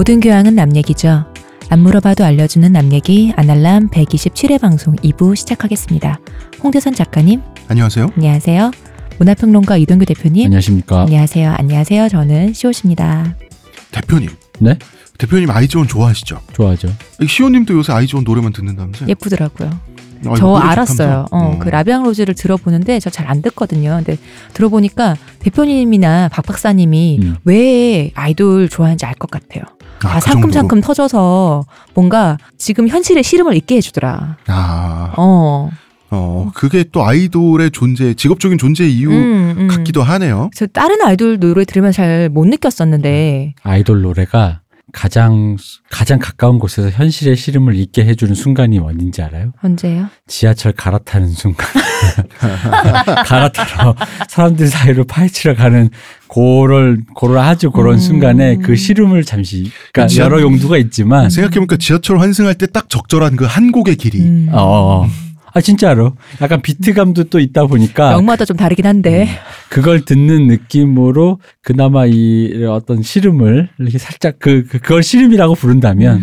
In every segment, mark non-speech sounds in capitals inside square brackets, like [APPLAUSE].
모든 교양은 남 얘기죠. 안 물어봐도 알려주는 남 얘기 아날람 127회 방송 2부 시작하겠습니다. 홍대선 작가님, 안녕하세요. 안녕하세요. 문화평론가 이동규 대표님, 안녕하십니까. 안녕하세요. 안녕하세요. 저는 시옷입니다. 대표님. 네? 대표님 아이즈원 좋아하시죠? 좋아하죠. 시호님도 요새 아이즈원 노래만 듣는다면서요? 예쁘더라고요. 아, 저 알았어요. 좋다면서? 어, 그 라비앙 로즈를 들어보는데 저 잘 안 듣거든요. 근데 들어보니까 대표님이나 박 박사님이 음. 왜 아이돌 좋아하는지 알 것 같아요. 아, 다그 상큼상큼 터져서 뭔가 지금 현실의 시름을 잊게 해주더라. 정도로? 아, 어. 어, 그게 또 아이돌의 존재, 직업적인 존재 이유 음, 음. 같기도 하네요. 저 다른 아이돌 노래 들으면 잘 못 느꼈었는데 아이돌 노래가 가장 가장 가까운 곳에서 현실의 시름을 잊게 해주는 순간이 어딘지 알아요? 언제요? 지하철 갈아타는 순간. [LAUGHS] 갈아타러 사람들 사이로 파헤치러 가는 고를 고를 아주 그런 음. 순간에 그 시름을 잠시 그러니까 지하- 여러 용도가 있지만 생각해보니까 지하철 환승할 때 딱 적절한 그 한 곡의 길이. 음. 어. 아 진짜로 약간 비트감도 또 있다 보니까 역마다 좀 다르긴 한데 그걸 듣는 느낌으로 그나마 이 어떤 시름을 이렇게 살짝 그, 그 그걸 시름이라고 부른다면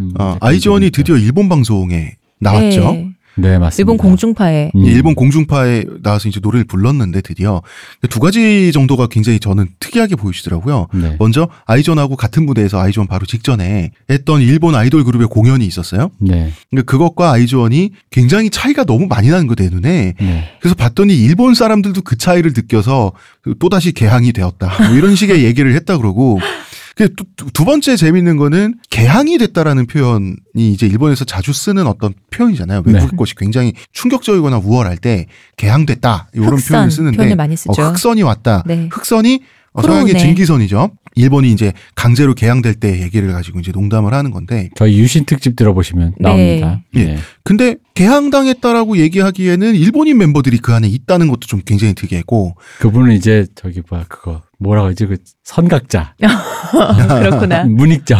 음, 어, 약간 아이즈원이 이거니까. 드디어 일본 방송에 나왔죠. 네. 네 맞습니다. 일본 공중파에 음. 일본 공중파에 나와서 이제 노래를 불렀는데 드디어 두 가지 정도가 굉장히 저는 특이하게 보이시더라고요. 네. 먼저 아이존하고 같은 무대에서 아이존 바로 직전에 했던 일본 아이돌 그룹의 공연이 있었어요. 네. 근데 그것과 아이즈원이 굉장히 차이가 너무 많이 나는 거 내 눈에. 네. 그래서 봤더니 일본 사람들도 그 차이를 느껴서 또 다시 개항이 되었다. 뭐 이런 식의 [LAUGHS] 얘기를 했다 그러고. 그 두, 번째 재밌는 거는 개항이 됐다라는 표현이 이제 일본에서 자주 쓰는 어떤 표현이잖아요. 네. 것이 굉장히 충격적이거나 우월할 때 개항됐다. 이런 표현을 쓰는데 표현을 많이 쓰죠. 어, 흑선이 왔다. 네. 흑선이 어. 서양의 증기선이죠. 일본이 이제 강제로 개항될 때 얘기를 가지고 이제 농담을 하는 건데 저희 유신 특집 들어보시면 네. 나옵니다. 예. 네. 근데 개항당했다라고 얘기하기에는 일본인 멤버들이 그 안에 있다는 것도 좀 굉장히 특이했고 그분은 이제 저기 뭐야 그거 뭐라고 하지 그 선각자 [LAUGHS] 그렇구나. [LAUGHS] 문익점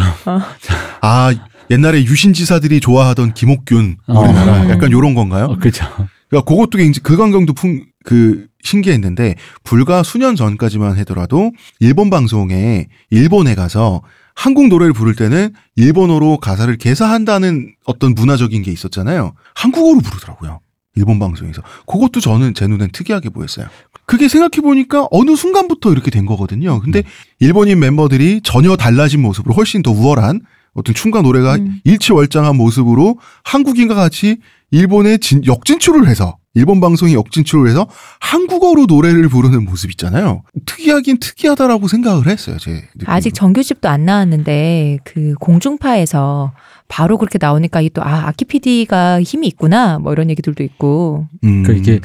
아 옛날에 유신지사들이 좋아하던 김옥균 어. 우리나라 음. 약간 요런 건가요? 어, 그죠. 그러니까 그것도 굉장히 그 광경도 풍, 그 신기했는데 불과 수년 전까지만 하더라도 일본 방송에 일본에 가서 한국 노래를 부를 때는 일본어로 가사를 개사한다는 어떤 문화적인 게 있었잖아요. 한국어로 부르더라고요. 일본 방송에서. 그것도 저는 제 눈엔 특이하게 보였어요. 그게 생각해보니까 어느 순간부터 이렇게 된 거거든요. 근데 일본인 멤버들이 전혀 달라진 모습으로 훨씬 더 우월한 어떤 춤과 노래가 음. 일치월장한 모습으로 한국인과 같이 일본에 진, 역진출을 해서 일본 방송이 역진출을 해서 한국어로 노래를 부르는 모습 있잖아요. 특이하긴 특이하다라고 생각을 했어요. 제 느낌으로. 아직 정규집도 안 나왔는데 그 공중파에서 바로 그렇게 나오니까 이 또 아 아키 PD가 힘이 있구나 뭐 이런 얘기들도 있고 음. 그 이게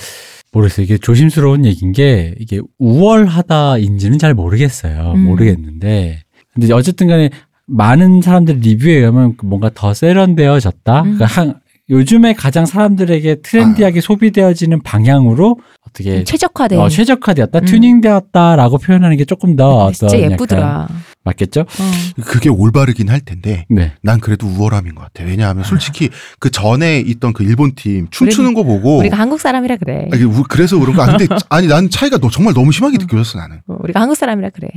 모르겠어요. 이게 조심스러운 얘기인 게 이게 우월하다인지는 잘 모르겠어요. 음. 모르겠는데 근데 어쨌든 간에 많은 사람들 리뷰에 의하면 뭔가 더 세련되어졌다. 음. 그 한, 요즘에 가장 사람들에게 트렌디하게 소비되어지는 방향으로 어떻게 최적화된 어, 최적화되었다, 음. 튜닝되었다라고 표현하는 게 조금 더 어떤 진짜 예쁘더라. 맞겠죠? 어. 그게 올바르긴 할 텐데 네. 난 그래도 우월함인 것 같아. 왜냐하면 솔직히 그 전에 있던 그 일본 팀 춤추는 거 보고 우리가 한국 사람이라 그래. 아니, 우- 그래서 그런 거. 아, 근데 아니 난 차이가 너, 정말 너무 심하게 느껴졌어 나는. 어, 우리가 한국 사람이라 그래.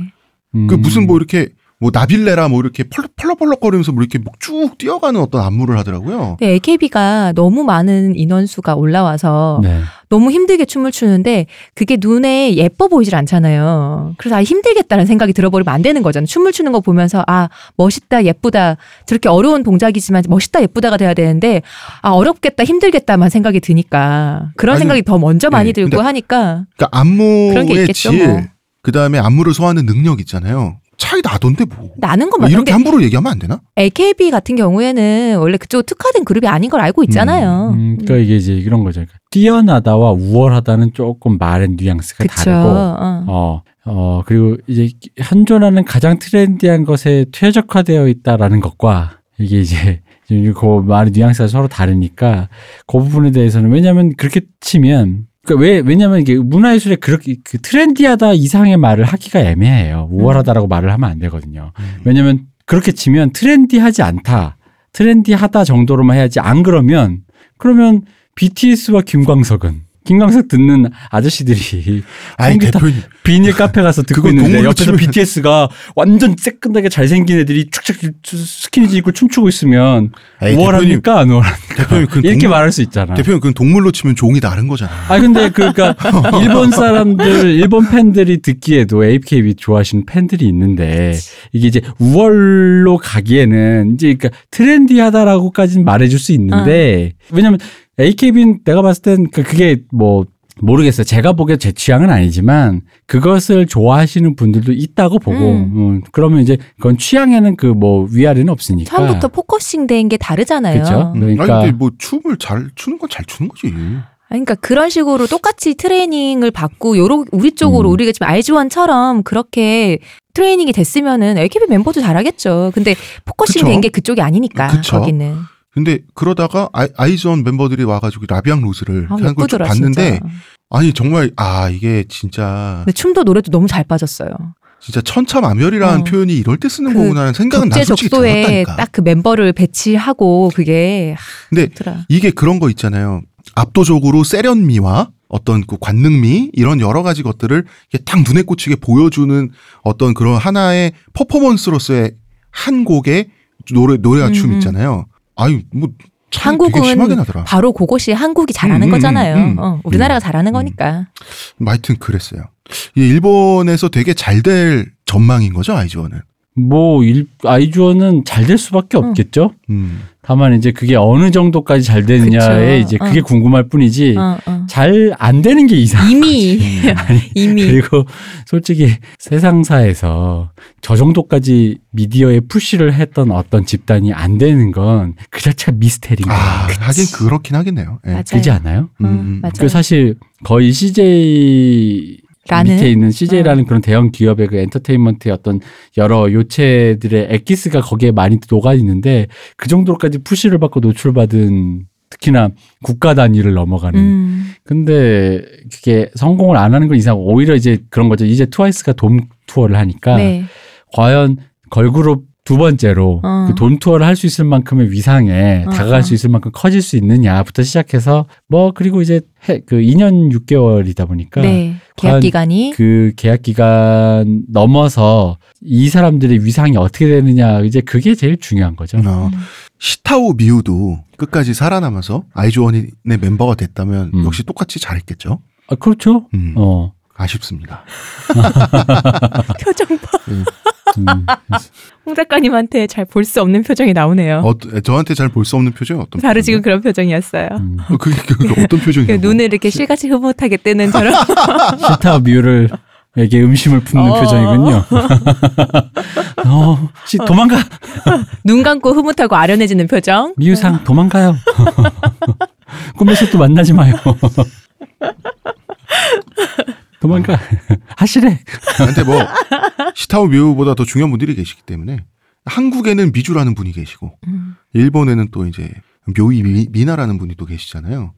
그 음. 무슨 뭐 이렇게 뭐 나빌레라 뭐 이렇게 펄럭 펄럭거리면서 뭐 이렇게 막쭉 뛰어가는 어떤 안무를 하더라고요. 근데 AKB가 너무 많은 인원수가 올라와서 네. 너무 힘들게 춤을 추는데 그게 눈에 예뻐 보이질 않잖아요. 그래서 아 힘들겠다는 생각이 들어버리면 안 되는 거잖아요. 춤을 추는 거 보면서 아 멋있다 예쁘다 저렇게 어려운 동작이지만 멋있다 예쁘다가 돼야 되는데 아 어렵겠다 힘들겠다만 생각이 드니까 그런 아니, 생각이 더 먼저 많이 네, 들고 근데 하니까 그러니까 그런 게 안무의 있겠죠, 질, 뭐. 그 다음에 안무를 소화하는 능력 있잖아요. 차이 나던데 뭐. 나는 건뭐 맞는데 이렇게 함부로 얘기하면 안 되나? AKB 같은 경우에는 원래 그쪽 특화된 그룹이 아닌 걸 알고 있잖아요. 음, 그러니까 이게 이제 이런 거죠. 그러니까 뛰어나다와 우월하다는 조금 말의 뉘앙스가 그쵸. 다르고, 어. 어, 어, 그리고 이제 한존하는 가장 트렌디한 것에 최적화되어 있다라는 것과 이게 이제 지금 그 말의 뉘앙스가 서로 다르니까 그 부분에 대해서는 왜냐하면 그렇게 치면 그러니까 왜 왜냐하면 이게 문화예술에 그렇게 그 트렌디하다 이상의 말을 하기가 애매해요. 우월하다라고 말을 하면 안 되거든요. 왜냐면 그렇게 치면 트렌디하지 않다. 트렌디하다 정도로만 해야지 안 그러면 그러면 BTS와 김광석은 김광석 듣는 아저씨들이 아이 컴퓨터- 대표님 비닐 카페 가서 듣고 있는데 옆에서 치면- BTS가 완전 새끈하게 잘생긴 애들이 축축 스키니지 입고 춤추고 있으면 에이, 우월합니까 안 우월합니까? 대표님 그 이렇게 동물- 말할 수 있잖아. 대표님 그건 동물로 치면 종이 다른 거잖아요. 아 근데 그러니까 [LAUGHS] 일본 사람들 일본 팬들이 듣기에도 AKB 좋아하시는 팬들이 있는데 이게 이제 우열로 가기에는 이제 그러니까 트렌디하다라고까지는 말해줄 수 있는데 왜냐면 AKB는 내가 봤을 땐 그- 그게 뭐 모르겠어요. 제가 보기에 제 취향은 아니지만 그것을 좋아하시는 분들도 있다고 보고 음. 음, 그러면 이제 그건 취향에는 그 뭐 위아래는 없으니까. 처음부터 focusing 된 게 다르잖아요. 음, 그러니까- 아니 근데 뭐 춤을 잘 추는 건 잘 추는 거지. 그러니까 그런 식으로 똑같이 트레이닝을 받고 요러 우리 쪽으로 음. 우리가 지금 아이즈원처럼 그렇게 트레이닝이 됐으면은 AKB 멤버도 잘하겠죠. 근데 focusing. 된 게 그쪽이 아니니까 그쵸. 거기는. 근데 그러다가 아이, 아이즈원 멤버들이 와가지고 라비앙 로즈를 아, 하는 걸 쭉 예쁘더라 봤는데 진짜. 아니 정말 아 이게 진짜 근데 춤도 노래도 너무 잘 빠졌어요. 진짜 천차만별이라는 어. 표현이 이럴 때 쓰는 그 거구나라는 생각은 난 솔직히 들었다니까. 딱그 멤버를 배치하고 그게 근데 좋더라. 이게 그런 거 있잖아요. 압도적으로 세련미와 어떤 그 관능미 이런 여러 가지 것들을 딱 눈에 꽂히게 보여주는 어떤 그런 하나의 퍼포먼스로서의 한 곡의 노래 노래와 음, 춤 음. 있잖아요. 아유 뭐 한국은. 바로 그것이 한국이 잘하는 음, 음, 거잖아요. 음, 음. 어, 우리나라가 잘하는 음. 거니까. 하여튼 그랬어요. 이 일본에서 되게 잘 될 전망인 거죠 아이즈원은. 뭐 일, 아이즈원은 잘될 수밖에 응. 없겠죠. 음. 다만 이제 그게 어느 정도까지 잘 되느냐에 그쵸. 이제 그게 어. 궁금할 뿐이지 어, 어. 잘안 되는 게 이상. 이미 [LAUGHS] 이미 [LAUGHS] 그리고 솔직히 세상사에서 저 정도까지 미디어에 푸시를 했던 어떤 집단이 안 되는 건 그 자체가 미스테리인. 아 하긴 그렇긴 하겠네요. 예. 맞아요. 그지 않아요? 음, 음, 음. 맞아요. 그 사실 거의 CJ 라는? 밑에 있는 CJ라는 그런 대형 기업의 그 엔터테인먼트의 어떤 여러 업체들의 엑기스가 거기에 많이 녹아 있는데 그 정도로까지 푸시를 받고 노출받은 특히나 국가 단위를 넘어가는 음. 근데 그게 성공을 안 하는 건 이상 오히려 이제 그런 거죠. 이제 트와이스가 돔 투어를 하니까 네. 과연 걸그룹 두 번째로 어. 그돔 투어를 할 수 있을 만큼의 위상에 어, 다가갈 어. 수 있을 만큼 커질 수 있느냐부터 시작해서 뭐 그리고 이제 해, 그 2년 6개월이다 보니까 네. 계약 기간이 그 계약 기간 넘어서 이 사람들의 위상이 어떻게 되느냐 이제 그게 제일 중요한 거죠. 어, 시타오 미우도 끝까지 살아남아서 아이즈원의 멤버가 됐다면 음. 역시 똑같이 잘했겠죠. 아, 그렇죠. 음, 어. 아쉽습니다. [LAUGHS] 표정 봐. 음. 홍 작가님한테 잘 볼 수 없는 표정이 나오네요. 어, 저한테 잘 볼 수 없는 표정이 어떤 바로 표정이에요? 지금 그런 표정이었어요. 음. 어, 그게, 그게 어떤 그 표정이냐고. 눈을 이렇게 실같이 흐뭇하게 뜨는 저런 시타 뮤를 에게 음심을 품는 어. 표정이군요. [LAUGHS] 어, 시, 도망가. [LAUGHS] 눈 감고 흐뭇하고 아련해지는 표정. 미우상 도망가요. 꿈에서 또 만나지 마요. 도망가. [LAUGHS] 하시래. 근데 뭐 시타오 미우보다 더 중요한 분들이 계시기 때문에 한국에는 미주라는 분이 계시고 음. 일본에는 또 이제 묘이 미, 미나라는 분이 또 계시잖아요.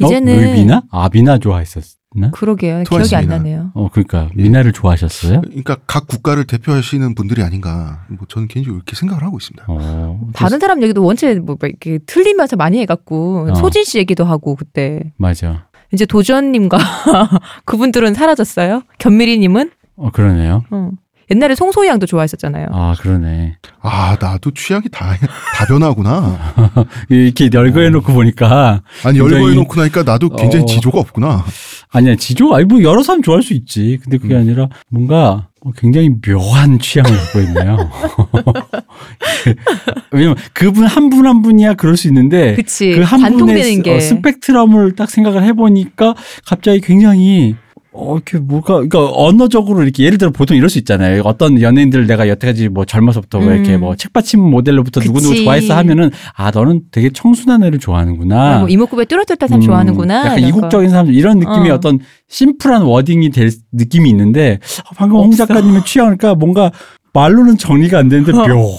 이제는 어, 미나? 아 미나 좋아했었나? 그러게요. 기억이 안 미나. 나네요. 어 그러니까 예. 미나를 좋아하셨어요? 그러니까 각 국가를 대표하시는 분들이 아닌가. 뭐 저는 개인적으로 이렇게 생각을 하고 있습니다. 어, 다른 사람 얘기도 원체 뭐 이렇게 틀리면서 많이 해갖고 어. 소진 씨 얘기도 하고 그때 맞아. 이제 도전님과 [LAUGHS] 그분들은 사라졌어요. 견미리님은 어 그러네요. 어. 옛날에 송소희 양도 좋아했었잖아요. 아 그러네. 아 나도 취향이 다, 다 변하구나. [LAUGHS] 이렇게 열거해놓고 보니까 아니 열거해놓고 나니까 나도 굉장히 어. 지조가 없구나. 아니야 지조 아니 뭐 여러 사람 좋아할 수 있지. 근데 그게 음. 아니라 뭔가 굉장히 묘한 취향을 갖고 있네요. [LAUGHS] 왜냐면 그분 한 분 한 분이야 그럴 수 있는데 그치. 그한 분의 스, 게. 어, 스펙트럼을 딱 생각을 해보니까 갑자기 굉장히 어, 이렇게 뭐가, 그러니까 언어적으로 이렇게 예를 들어 보통 이럴 수 있잖아요. 어떤 연예인들 내가 여태까지 뭐 젊어서부터 뭐 이렇게 음. 뭐 책받침 모델로부터 누구누구 그치. 좋아했어 하면은 아, 너는 되게 청순한 애를 좋아하는구나. 아, 뭐 이목구비에 뚜렷뚜렷한 사람 음, 좋아하는구나. 약간. 이국적인 사람 이런 느낌의 어. 어. 떤 심플한 워딩이 될 느낌이 있는데 어, 방금 홍 없어. 작가님의 취향이니까 뭔가 말로는 정리가 안 되는데 어. 묘.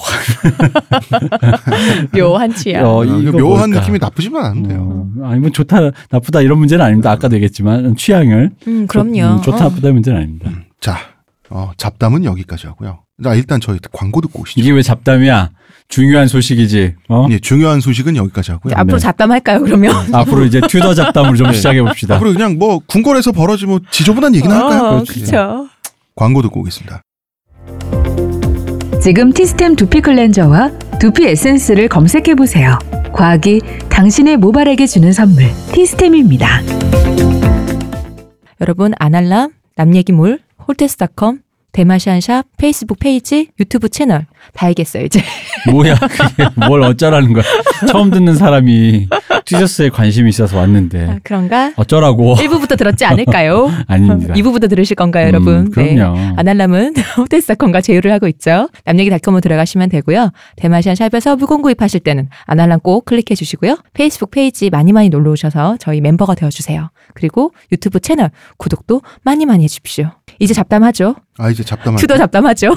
[LAUGHS] 묘한 취향. 어, 어, 이거 묘한 뭘까? 느낌이 나쁘지만 않은데요. 어, 아니 뭐 좋다 나쁘다 이런 문제는 아닙니다. 아까도 얘기했지만 취향을 음, 그럼요. 좋, 음, 좋다 어. 나쁘다 문제는 아닙니다. 자, 어, 잡담은 여기까지 하고요. 자, 일단 저희 광고 듣고 오시죠. 이게 왜 잡담이야? 중요한 소식이지. 어? 예, 중요한 소식은 여기까지 하고요. 앞으로 네. 잡담할까요 그러면? 앞으로 이제 튜더 잡담을 좀 네. 시작해 봅시다. 앞으로 그냥 뭐 궁궐에서 벌어지면 뭐 지저분한 얘기나 할까요? 어. 그렇죠. 광고 듣고 오겠습니다. 지금 티스템 두피 클렌저와 두피 에센스를 검색해 보세요. 과학이 당신의 모발에게 주는 선물 티스템입니다. 여러분 아날람, 남 얘기몰, 호텔스닷컴, 대마시안샵, 페이스북 페이지, 유튜브 채널 다 알겠어요 이제. [LAUGHS] 뭐야 그게 뭘 어쩌라는 거야. 처음 듣는 사람이 튜더스에 관심이 있어서 왔는데 아, 그런가? 어쩌라고. 1부부터 들었지 않을까요? [LAUGHS] 아닙니다. 2부부터 들으실 건가요, 여러분? 음, 그럼요. 아날람은 [LAUGHS] 호텔스닷컴과 제휴를 하고 있죠. 남얘기닷컴으로 들어가시면 되고요. 대마시안 샵에서 물건 구입하실 때는 아날람 꼭 클릭해 주시고요. 페이스북 페이지 많이 많이 놀러 오셔서 저희 멤버가 되어 주세요. 그리고 유튜브 채널 구독도 많이 많이 해주십시오. 이제 잡담하죠. 아 이제 잡담할 튜더 잡담하죠.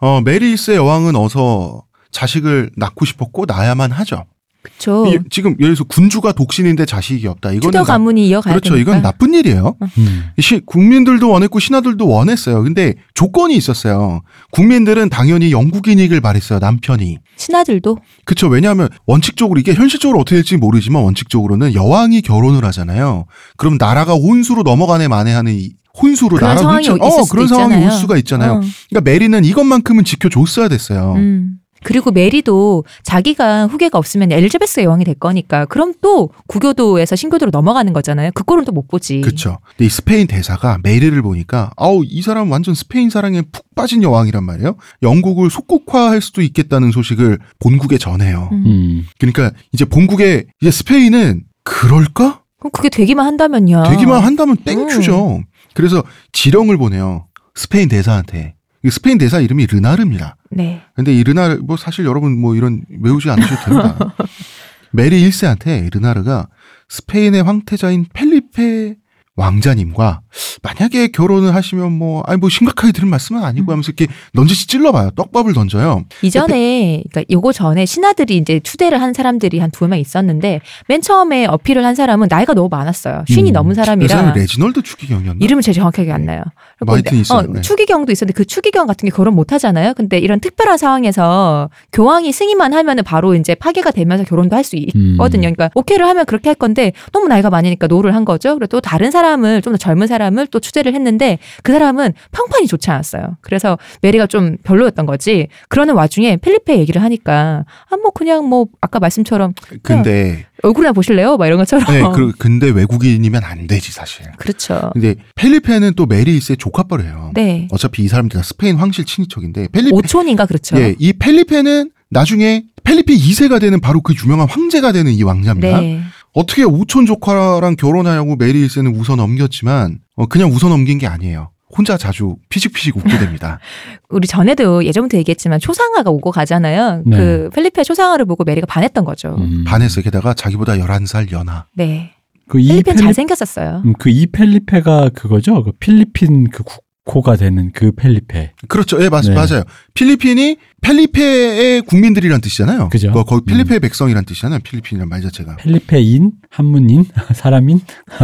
어, 메리 1세 여왕은 어서 자식을 낳고 싶었고 낳아야만 하죠. 그쵸. 이- 지금 예를 들어서 군주가 독신인데 자식이 없다. 이거는 나- 가문이 이어가야 그렇죠. 되니까. 이건 나쁜 일이에요. 음. 시, 국민들도 원했고 신하들도 원했어요. 근데 조건이 있었어요. 국민들은 당연히 영국인이길 바랬어요. 남편이. 신하들도 그쵸. 왜냐하면 원칙적으로 이게 현실적으로 어떻게 될지 모르지만 원칙적으로는 여왕이 결혼을 하잖아요. 그럼 나라가 혼수로 넘어가네 만에 하는 이 혼수로 그런 나라 상황이 어 그런 상황이 올 있잖아요. 수가 있잖아요. 어. 그러니까 메리는 이것만큼은 지켜줬어야 됐어요. 음. 그리고 메리도 자기가 후계가 없으면 엘리자베스 여왕이 될 거니까 그럼 또 구교도에서 신교도로 넘어가는 거잖아요. 그 꼴은 또 못 보지. 그렇죠. 근데 이 스페인 대사가 메리를 보니까 아우 이 사람 완전 스페인 사랑에 푹 빠진 여왕이란 말이에요. 영국을 속국화할 수도 있겠다는 소식을 본국에 전해요. 음. 음. 그러니까 이제 본국에 이제 스페인은 그럴까? 그럼 그게 되기만 한다면요. 되기만 한다면 thank you죠. 음. 그래서 지령을 보내요. 스페인 대사한테. 이 스페인 대사 이름이 르나르입니다. 네. 근데 이 르나르 뭐 사실 여러분 뭐 이런 외우지 않으셔도 됩니다. [LAUGHS] 메리 1세한테 르나르가 스페인의 황태자인 펠리페 왕자님과 만약에 결혼을 하시면 뭐 아니 뭐 심각하게 들은 말씀은 아니고 하면서 이렇게 넌지시 찔러봐요. 떡밥을 던져요. 이전에 그러니까 요거 전에 신하들이 이제 추대를 한 사람들이 한 두 명 있었는데 맨 처음에 어필을 한 사람은 나이가 너무 많았어요. 쉰이 음. 넘은 그 사람이라 사람이 레지널드 추기경이었나? 이름은 제일 정확하게 안 나요. 근데, 있어요. 어, 네. 추기경도 있었는데 그 추기경 같은 게 결혼 못 하잖아요. 근데 이런 특별한 상황에서 교황이 승인만 하면은 바로 이제 파계가 되면서 결혼도 할수 음. 있거든요. 그러니까 오케이를 하면 그렇게 할 건데 너무 나이가 많으니까 no를 한 거죠. 그리고 또 다른 사람 을 좀 더 젊은 사람을 또 추대를 했는데 그 사람은 평판이 좋지 않았어요. 그래서 메리가 좀 별로였던 거지. 그러는 와중에 펠리페 얘기를 하니까 아 뭐 그냥 뭐 아까 말씀처럼 근데 얼굴이나 보실래요? 막 이런 것처럼. 네, 그, 근데 외국인이면 안 되지 사실. 그렇죠. 근데 펠리페는 또 메리 1세 조카뻘이에요. 네. 어차피 이 사람들 다 스페인 황실 친인척인데 펠리페 오촌인가 그렇죠. 예, 이 펠리페는 나중에 펠리페 2세가 되는 바로 그 유명한 황제가 되는 이 왕자입니다. 네. 어떻게 오촌 조카랑 결혼하냐고 메리 1세는 웃어 넘겼지만 어, 그냥 웃어 넘긴 게 아니에요. 혼자 자주 피식피식 웃게 됩니다. [LAUGHS] 우리 전에도 예전부터 얘기했지만 초상화가 오고 가잖아요. 네. 그 펠리페 초상화를 보고 메리가 반했던 거죠. 음. 반했어요. 게다가 자기보다 11살 연하. 네. 그이 펠리페는 펠리... 잘생겼었어요. 음, 그이 펠리페가 그거죠. 그 필리핀 그 국 호가 되는 그 펠리페. 그렇죠. 예, 맞, 네. 맞아요. 필리핀이 펠리페의 국민들이란 뜻이잖아요. 그죠. 거, 거기 필리페의 음. 백성이란 뜻이잖아요. 필리핀이란 말 자체가. 펠리페인, 한문인, [LAUGHS] 사람인. [LAUGHS]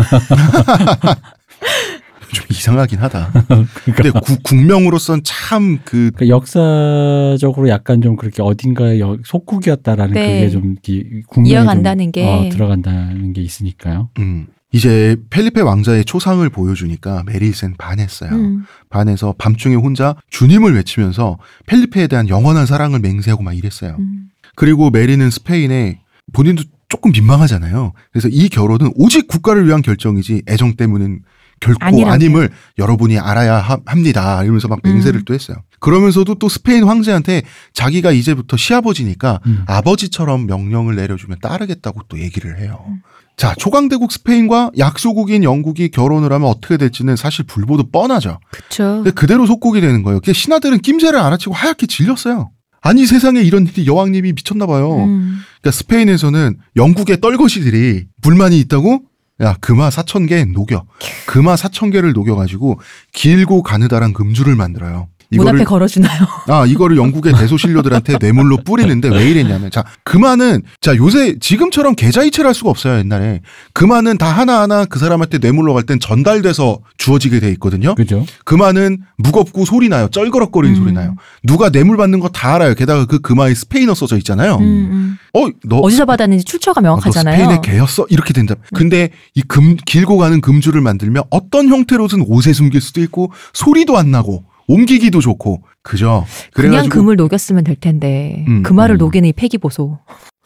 좀 이상하긴 하다. [LAUGHS] 그러니까 근데 구- 국명으로선 참 그그 역사적으로 약간 좀 그렇게 어딘가에 여- 속국이었다라는 네. 그게 좀 이- 국면에 이어간다는 좀, 게. 어, 들어간다는 게 있으니까요. 음, 이제 펠리페 왕자의 초상을 보여주니까 메리센 반했어요. 음. 반해서 밤중에 혼자 주님을 외치면서 펠리페에 대한 영원한 사랑을 맹세하고 막 이랬어요. 음. 그리고 메리는 스페인에 본인도 조금 민망하잖아요. 그래서 이 결혼은 오직 국가를 위한 결정이지 애정 때문은 결코 아니라고요. 아님을 여러분이 알아야 하- 합니다. 이러면서 막 맹세를 음. 또 했어요. 그러면서도 또 스페인 황제한테 자기가 이제부터 시아버지니까 음. 아버지처럼 명령을 내려주면 따르겠다고 또 얘기를 해요. 음. 자, 초강대국 스페인과 약소국인 영국이 결혼을 하면 어떻게 될지는 사실 불보듯 뻔하죠. 그쵸. 근데 그대로 속국이 되는 거예요. 그 신하들은 낌새를 알아채고 하얗게 질렸어요. 아니 세상에 이런 일이 여왕님이 미쳤나 봐요. 음. 그러니까 스페인에서는 영국의 떨거시들이 불만이 있다고 야 금화 사천 개 녹여 금화 사천 개를 녹여가지고 길고 가느다란 금주를 만들어요. 문 앞에 이거를 걸어주나요? [LAUGHS] 아 이거를 영국의 대소신료들한테 뇌물로 뿌리는데 왜 이랬냐면 자 그만은 자 요새 지금처럼 계좌이체를 할 수가 없어요 옛날에 그만은 다 하나하나 그 사람한테 뇌물로 갈 땐 전달돼서 주어지게 돼 있거든요 그죠? 그만은 무겁고 소리 나요 쩔거럭거리는 음. 소리 나요 누가 뇌물 받는 거 다 알아요 게다가 그 금화에 스페인어 써져 있잖아요 음, 음. 어너 어디서 받았는지 출처가 어, 너 명확하잖아요. 음. 스페인의 개였어? 이렇게 된다. 근데 이 금, 길고 가는 금주를 만들면 어떤 형태로든 옷에 숨길 수도 있고 소리도 안 나고 옮기기도 좋고 그죠? 그냥 금을 녹였으면 될 텐데 음, 금화를 음. 녹이는 이 폐기 보소.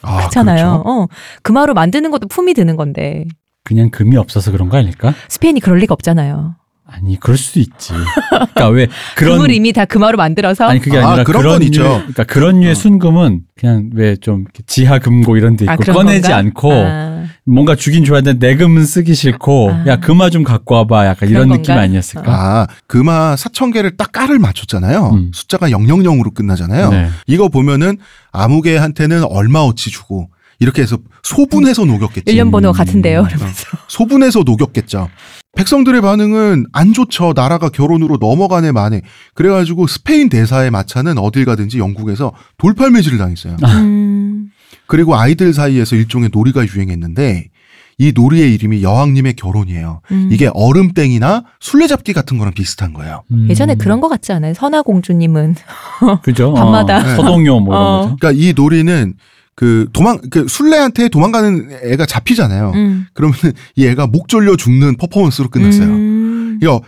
아, 그렇잖아요. 그렇죠. 어, 금화로 만드는 것도 품이 드는 건데 그냥 금이 없어서 그런 거 아닐까? 스페인이 그럴 리가 없잖아요. 아니 그럴 수도 있지. 그러니까 왜 [LAUGHS] 그런 금을 이미 다 금화로 만들어서 아니 그게 아, 아니라 그런 그런 건 류의 있죠. 그러니까 그런 류의 어. 순금은 그냥 왜 좀 지하 금고 이런 데 있고 아, 그런 꺼내지 건가? 않고 아, 뭔가 주긴 줘야 되는데 내 금은 쓰기 싫고 아. 야 금화 좀 갖고 와봐 약간 그런 이런 건가? 느낌 아니었을까? 아, 금화 4천 개를 딱 깔을 맞췄잖아요. 음. 숫자가 000으로 끝나잖아요. 네. 이거 보면은 아무개한테는 얼마어치 주고 이렇게 해서 소분해서 녹였겠지. 일련 번호 음. 같은데요. 이러면서. 소분해서 녹였겠죠. 백성들의 반응은 안 좋죠. 나라가 결혼으로 넘어가네 마네. 그래가지고 스페인 대사의 마차는 어딜 가든지 영국에서 돌팔매질을 당했어요. 음, 그리고 아이들 사이에서 일종의 놀이가 유행했는데 이 놀이의 이름이 여왕님의 결혼이에요. 음. 이게 얼음땡이나 술래잡기 같은 거랑 비슷한 거예요. 음. 예전에 그런 거 같지 않아요? 선화 공주님은 그죠? 밤마다. 어, 서동요 뭐 이런 어. 거죠. 그러니까 이 놀이는 그 도망 그 술래한테 도망가는 애가 잡히잖아요. 음. 그러면 이 애가 목 졸려 죽는 퍼포먼스로 끝났어요. 음, 이거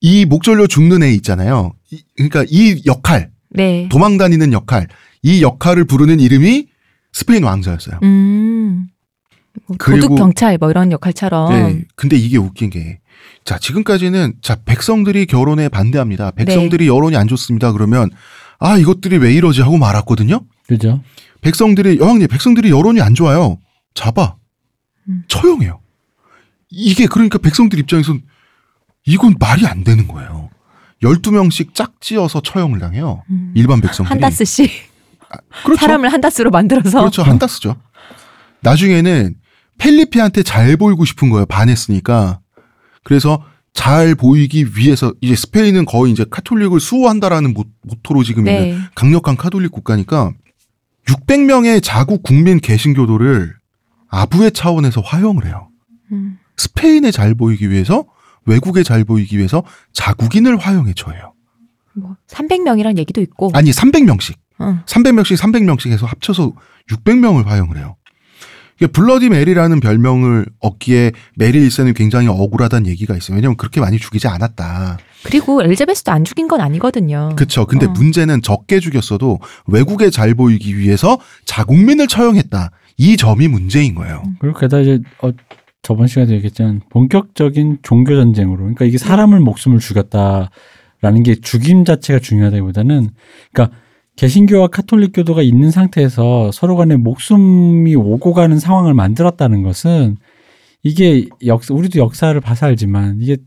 이목 졸려 죽는 애 있잖아요. 이- 그러니까 이 역할 네. 도망 다니는 역할 이 역할을 부르는 이름이 스페인 왕자였어요. 음. 뭐 도둑 경찰 뭐 이런 역할처럼 네. 근데 이게 웃긴 게, 자, 지금까지는, 자, 백성들이 결혼에 반대합니다. 네. 백성들이 여론이 안 좋습니다. 그러면, 아, 이것들이 왜 이러지 하고 말았거든요? 그죠? 백성들이, 여왕님, 백성들이 여론이 안 좋아요. 잡아. 음. 처형해요. 이게 그러니까 백성들 입장에선 이건 말이 안 되는 거예요. 12명씩 짝지어서 처형을 당해요. 음. 일반 백성들이. 한 다스씩 그렇죠. 사람을 한 다스로 만들어서 그렇죠. 한 다스죠. 나중에는 펠리페한테 잘 보이고 싶은 거예요. 반했으니까. 그래서 잘 보이기 위해서 이제 스페인은 거의 이제 카톨릭을 수호한다라는 모, 모토로 지금 있는 네. 강력한 카톨릭 국가니까 600명의 자국 국민 개신교도를 아부의 차원에서 화형을 해요. 음. 스페인에 잘 보이기 위해서 외국에 잘 보이기 위해서 자국인을 화형에 처해요. 뭐 300명이란 얘기도 있고 아니 300명씩. 어. 300명씩 300명씩 해서 합쳐서 600명을 화형을 해요. 이게 블러디 메리라는 별명을 얻기에 메리 1세는 굉장히 억울하다는 얘기가 있어요. 왜냐면 그렇게 많이 죽이지 않았다. 그리고 엘리자베스도 안 죽인 건 아니거든요. 그쵸. 근데 어. 문제는 적게 죽였어도 외국에 잘 보이기 위해서 자국민을 처형했다. 이 점이 문제인 거예요. 그리고 게다가 이제 어, 저번 시간에 얘기했지만 본격적인 종교 전쟁으로 그러니까 이게 사람을 목숨을 죽였다라는 게 죽임 자체가 중요하다기보다는 그러니까 개신교와 카톨릭교도가 있는 상태에서 서로 간에 목숨이 오고 가는 상황을 만들었다는 것은 이게 역사 우리도 역사를 봐서 알지만 이게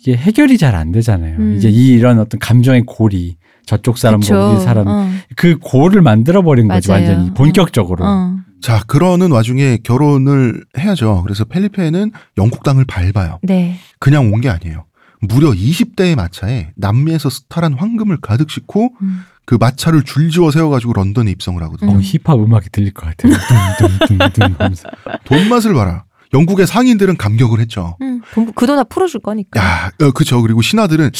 이게 해결이 잘 안 되잖아요. 음. 이제 이 이런 어떤 감정의 고리 저쪽 사람과 그쵸. 우리 사람 어. 그 고를 만들어 버린 거지 맞아요. 완전히 본격적으로. 어. 자, 그러는 와중에 결혼을 해야죠. 그래서 펠리페는 영국 땅을 밟아요. 네. 그냥 온 게 아니에요. 무려 20대의 마차에 남미에서 스탈한 황금을 가득 싣고 음. 그 마차를 줄지어 세워가지고 런던에 입성을 하거든요. 어, 힙합 음악이 들릴 것 같아요. 둥둥둥둥 하면서. 돈 맛을 봐라. 영국의 상인들은 감격을 했죠. 음, 그 돈 다 풀어줄 거니까. 야, 어, 그쵸. 그리고 신하들은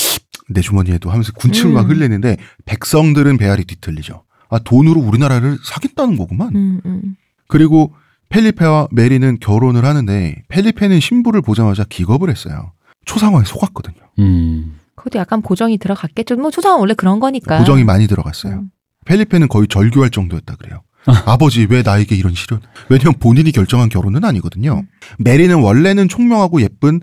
내 주머니에도 하면서 군침을 막 음. 흘리는데 백성들은 배알이 뒤틀리죠. 아, 돈으로 우리나라를 사겠다는 거구만. 음, 음. 그리고 펠리페와 메리는 결혼을 하는데 펠리페는 신부를 보자마자 기겁을 했어요. 초상화에 속았거든요. 음. 그것도 약간 보정이 들어갔겠죠. 뭐 초상은 원래 그런 거니까. 보정이 많이 들어갔어요. 음. 펠리페는 거의 절규할 정도였다 그래요. [LAUGHS] 아버지 왜 나에게 이런 시련? 왜냐면 본인이 결정한 결혼은 아니거든요. 메리는 원래는 총명하고 예쁜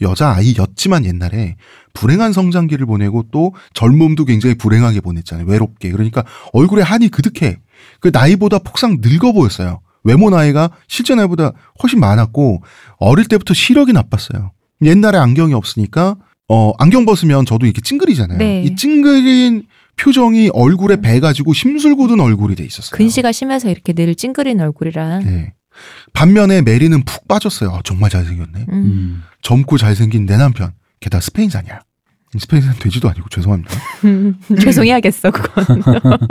여자 아이였지만 옛날에 불행한 성장기를 보내고 또 젊음도 굉장히 불행하게 보냈잖아요. 외롭게. 그러니까 얼굴에 한이 그득해. 그 나이보다 폭삭 늙어 보였어요. 외모 나이가 실제 나이보다 훨씬 많았고 어릴 때부터 시력이 나빴어요. 옛날에 안경이 없으니까 어 안경 벗으면 저도 이렇게 찡그리잖아요. 네. 이 찡그린 표정이 얼굴에 배 가지고 심술 굳은 얼굴이 돼 있었어요. 근시가 심해서 이렇게 늘 찡그린 얼굴이라. 네. 반면에 메리는 푹 빠졌어요. 아, 정말 잘생겼네. 음. 음. 젊고 잘생긴 내 남편. 게다가 스페인산이야. 스페인은 돼지도 아니고 죄송합니다. [LAUGHS] 죄송해야겠어 그건. [LAUGHS]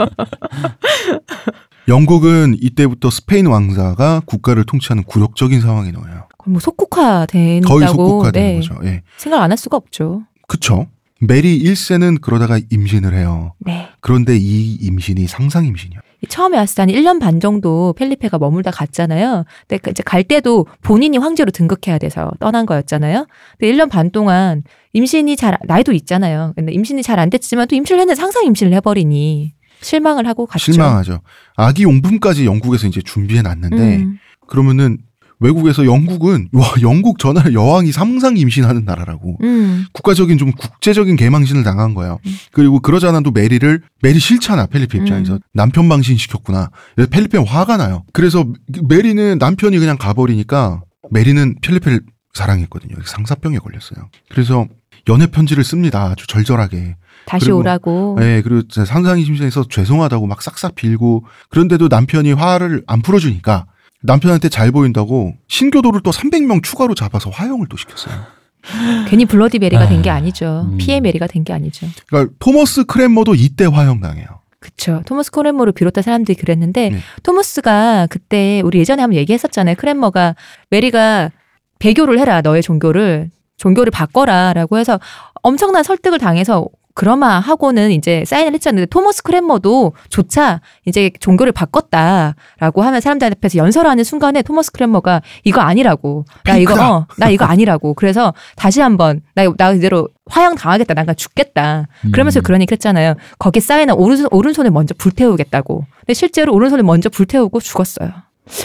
영국은 이때부터 스페인 왕자가 국가를 통치하는 굴욕적인 상황에 놓여요. 거의 뭐 속국화 된다고 거의 속국화 되는 네, 거죠. 예. 생각 안 할 수가 없죠. 그쵸. 메리 1세는 그러다가 임신을 해요. 네. 그런데 이 임신이 상상 임신이요. 이 처음에 왔을 때 한 1년 반 정도 펠리페가 머물다 갔잖아요. 근데 그 이제 갈 때도 본인이 황제로 등극해야 돼서 떠난 거였잖아요. 근데 1년 반 동안 임신이 잘, 나이도 있잖아요. 근데 임신이 잘 안 됐지만 또 임신을 했는데 상상 임신을 해버리니 실망을 하고 갔죠. 실망하죠. 아기 용품까지 영국에서 이제 준비해 놨는데 음, 그러면은 외국에서 영국은 와 영국 전날 여왕이 상상 임신하는 나라라고 음, 국가적인 좀 국제적인 개망신을 당한 거예요. 음. 그리고 그러잖아도 메리를 메리 싫잖아 펠리페 입장에서 음. 남편 망신 시켰구나. 펠리페는 화가 나요. 그래서 메리는 남편이 그냥 가버리니까 메리는 펠리페를 사랑했거든요. 상사병에 걸렸어요. 그래서 연애 편지를 씁니다. 아주 절절하게. 다시 그리고- 오라고. 네, 그리고 상상 임신해서 죄송하다고 막 싹싹 빌고 그런데도 남편이 화를 안 풀어주니까 남편한테 잘 보인다고 신교도를 또 300명 추가로 잡아서 화형을 또 시켰어요. 괜히 Bloody Mary가 된게 아, 아니죠. 음. 피의 메리가 된 게 아니죠. 그러니까 토머스 크랜머도 이때 화형당해요. 그쵸. 토머스 크랜머를 비롯한 사람들이 그랬는데, 네. 토머스가 그때 우리 예전에 한번 얘기했었잖아요. 크랜머가 메리가 배교를 해라, 너의 종교를. 종교를 바꿔라. 라고 해서 엄청난 설득을 당해서 그러마 하고는 이제 사인을 했잖아요. 근데 토머스 크랜머도 조차 이제 종교를 바꿨다라고 하면 사람들 앞에서 연설하는 순간에 토머스 크랜머가 이거 아니라고. 나 이거. 어, 나 이거 아니라고. 그래서 다시 한번 나, 나 이대로 화형 당하겠다. 나 그냥 죽겠다. 그러면서 음. 그런 얘기 했잖아요. 거기에 쌓이는 오른손, 오른손을 먼저 불태우겠다고. 근데 실제로 오른손을 먼저 불태우고 죽었어요.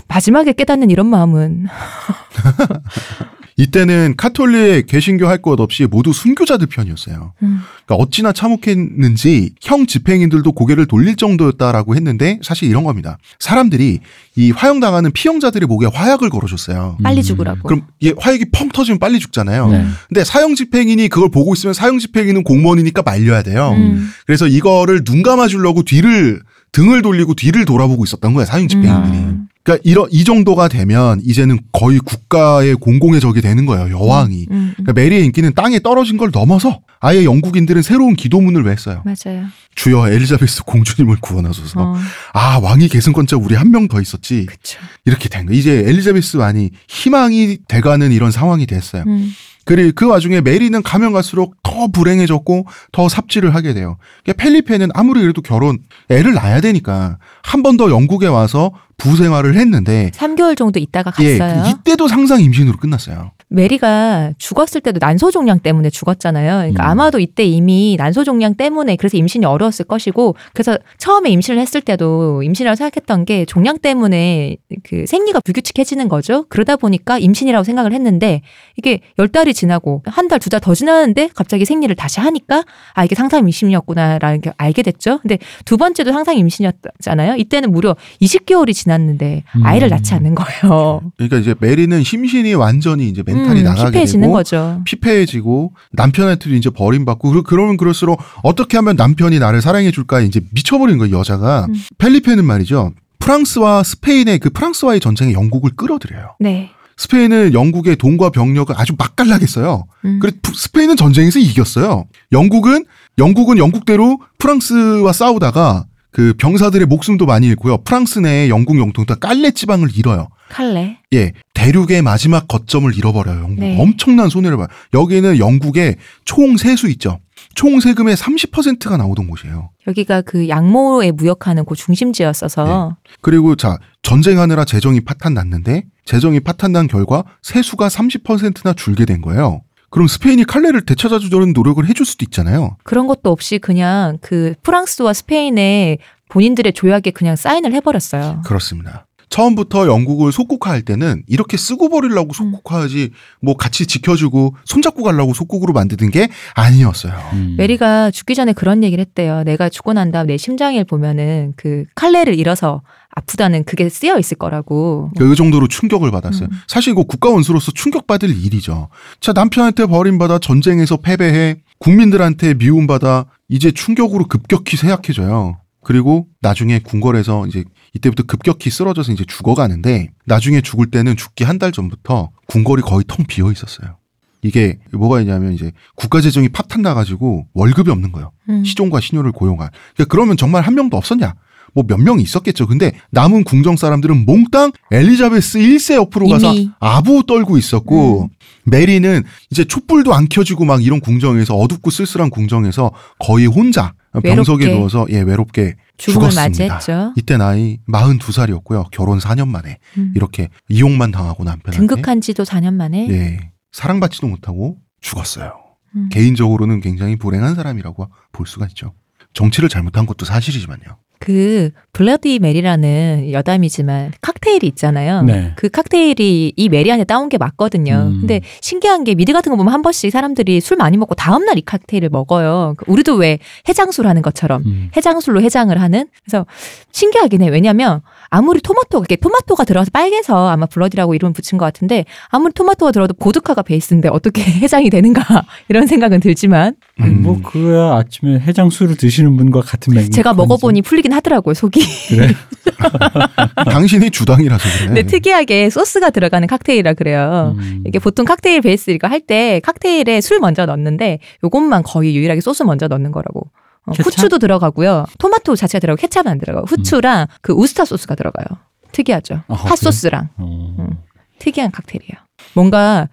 마지막에 깨닫는 이런 마음은 [LAUGHS] 이때는 카톨릭 개신교 할 것 없이 모두 순교자들 편이었어요. 음. 그러니까 어찌나 참혹했는지 형 집행인들도 고개를 돌릴 정도였다라고 했는데 사실 이런 겁니다. 사람들이 이 화형당하는 피형자들의 목에 화약을 걸어줬어요. 빨리 음. 죽으라고. 그럼 얘 화약이 펑 터지면 빨리 죽잖아요. 네. 근데 사형 집행인이 그걸 보고 있으면 사형 집행인은 공무원이니까 말려야 돼요. 음. 그래서 이거를 눈 감아주려고 뒤를 등을 돌리고 뒤를 돌아보고 있었던 거예요. 사형 집행인들이. 음. 그러니까 이러, 이 정도가 되면 이제는 거의 국가의 공공의 적이 되는 거예요. 여왕이. 음, 음. 그러니까 메리의 인기는 땅에 떨어진 걸 넘어서 아예 영국인들은 새로운 기도문을 외웠어요. 맞아요. 주여 엘리자베스 공주님을 구원하소서. 어, 아 왕이 계승권자 우리 한 명 더 있었지. 그쵸. 이렇게 된 거예요. 이제 엘리자베스 왕이 희망이 돼가는 이런 상황이 됐어요. 음. 그리고 그 와중에 메리는 가면 갈수록 더 불행해졌고 더 삽질을 하게 돼요. 그러니까 펠리페는 아무리 그래도 결혼 애를 낳아야 되니까 한 번 더 영국에 와서 부생활을 했는데 3개월 정도 있다가 예, 갔어요. 그 이때도 상상 임신으로 끝났어요. 메리가 죽었을 때도 난소종양 때문에 죽었잖아요. 그러니까 음. 아마도 이때 이미 난소종양 때문에 그래서 임신이 어려웠을 것이고 그래서 처음에 임신을 했을 때도 임신이라고 생각했던 게 종양 때문에 그 생리가 불규칙해지는 거죠. 그러다 보니까 임신이라고 생각을 했는데 이게 열 달이 지나고 한 달 두 달 더 지났는데 갑자기 생리를 다시 하니까 아 이게 상상 임신이었구나라는 게 알게 됐죠. 근데 두 번째도 상상 임신이었잖아요. 이때는 무려 20개월이 지났는데 아이를 음. 낳지 않는 거예요. 그러니까 이제 메리는 심신이 완전히 이제 멘탈 이 음, 나가게 피폐해지는 되고 거죠. 피폐해지고 남편한테도 이제 버림받고 그러, 그러면 그럴수록 어떻게 하면 남편이 나를 사랑해 줄까 이제 미쳐버린 거예요 여자가 음. 펠리페는 말이죠 프랑스와 스페인의 그 프랑스와의 전쟁에 영국을 끌어들여요 네. 스페인은 영국의 돈과 병력을 아주 맛깔나게 써요 음. 그래 프- 스페인은 전쟁에서 이겼어요 영국은 영국은 영국대로 프랑스와 싸우다가 그 병사들의 목숨도 많이 잃고요 프랑스 내에 영국 영토다 깔레 지방을 잃어요 칼레. 예, 대륙의 마지막 거점을 잃어버려요. 영국. 네. 엄청난 손해를 봐요. 여기는 영국의 총 세수 있죠. 총 세금의 30%가 나오던 곳이에요. 여기가 그 양모에 무역하는 그 중심지였어서 그리고 자, 전쟁하느라 재정이 파탄 났는데 재정이 파탄 난 결과 세수가 30%나 줄게 된 거예요. 그럼 스페인이 칼레를 되찾아주려는 노력을 해줄 수도 있잖아요. 그런 것도 없이 그냥 그 프랑스와 스페인의 본인들의 조약에 그냥 사인을 해버렸어요. 그렇습니다. 처음부터 영국을 속국화할 때는 이렇게 쓰고 버리려고 속국화하지 뭐 같이 지켜주고 손잡고 가려고 속국으로 만드는 게 아니었어요. 음. 메리가 죽기 전에 그런 얘기를 했대요. 내가 죽고 난 다음 내 심장에 보면은 그 칼레를 잃어서 아프다는 그게 쓰여 있을 거라고. 그 정도로 충격을 받았어요. 음. 사실 이거 국가 원수로서 충격받을 일이죠. 자, 남편한테 버림받아 전쟁에서 패배해 국민들한테 미움받아 이제 충격으로 급격히 쇠약해져요. 그리고 나중에 궁궐에서 이제 이때부터 급격히 쓰러져서 이제 죽어가는데 나중에 죽을 때는 죽기 한 달 전부터 궁궐이 거의 텅 비어 있었어요. 이게 뭐가 있냐면 이제 국가 재정이 파탄 나가지고 월급이 없는 거예요. 음. 시종과 신효를 고용한. 그러니까 그러면 정말 한 명도 없었냐? 뭐 몇 명이 있었겠죠. 근데 남은 궁정 사람들은 몽땅 엘리자베스 1세 옆으로 가서 이미. 아부 떨고 있었고 음. 메리는 이제 촛불도 안 켜지고 막 이런 궁정에서 어둡고 쓸쓸한 궁정에서 거의 혼자 병석에 외롭게. 누워서 예 외롭게 죽음을 죽었습니다. 맞이했죠. 이때 나이 42살이었고요. 결혼 4년 만에 음. 이렇게 이용만 당하고 남편한테 등극한 지도 4년 만에. 예 사랑받지도 못하고 죽었어요. 음. 개인적으로는 굉장히 불행한 사람이라고 볼 수가 있죠. 정치를 잘못한 것도 사실이지만요. 그 Bloody Mary라는 여담이지만 칵테일이 있잖아요. 네. 그 칵테일이 이 메리 안에 따온 게 맞거든요. 음. 근데 신기한 게 미드 같은 거 보면 한 번씩 사람들이 술 많이 먹고 다음 날 이 칵테일을 먹어요. 우리도 왜 해장술 하는 것처럼 음. 해장술로 해장을 하는 그래서 신기하긴 해. 왜냐면 아무리 토마토 이게 토마토가 들어가서 빨개서 아마 Bloody라고 이름 붙인 것 같은데 아무리 토마토가 들어도 보드카가 베이스인데 어떻게 [LAUGHS] 해장이 되는가 [LAUGHS] 이런 생각은 들지만 아니, 음. 뭐 그야 아침에 해장술을 드시는 분과 같은 맥락. 제가 먹어보니 풀리긴 하더라고요 속이. 그래. [LAUGHS] 당신이 주당이라서 그래. 근데 특이하게 소스가 들어가는 칵테일이라 그래요. 음. 이게 보통 칵테일 베이스 이거 할 때 칵테일에 술 먼저 넣는데 요것만 거의 유일하게 소스 먼저 넣는 거라고. 어? 후추도 들어가고요. 토마토 자체가 들어가고 케찹은 안 들어가고 후추랑 그 우스타 소스가 들어가요. 특이하죠. 아, 핫소스랑 어. 음. 특이한 칵테일이에요. 뭔가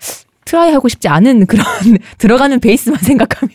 try 하고 싶지 않은 [LAUGHS] 그런 들어가는 베이스만 생각하면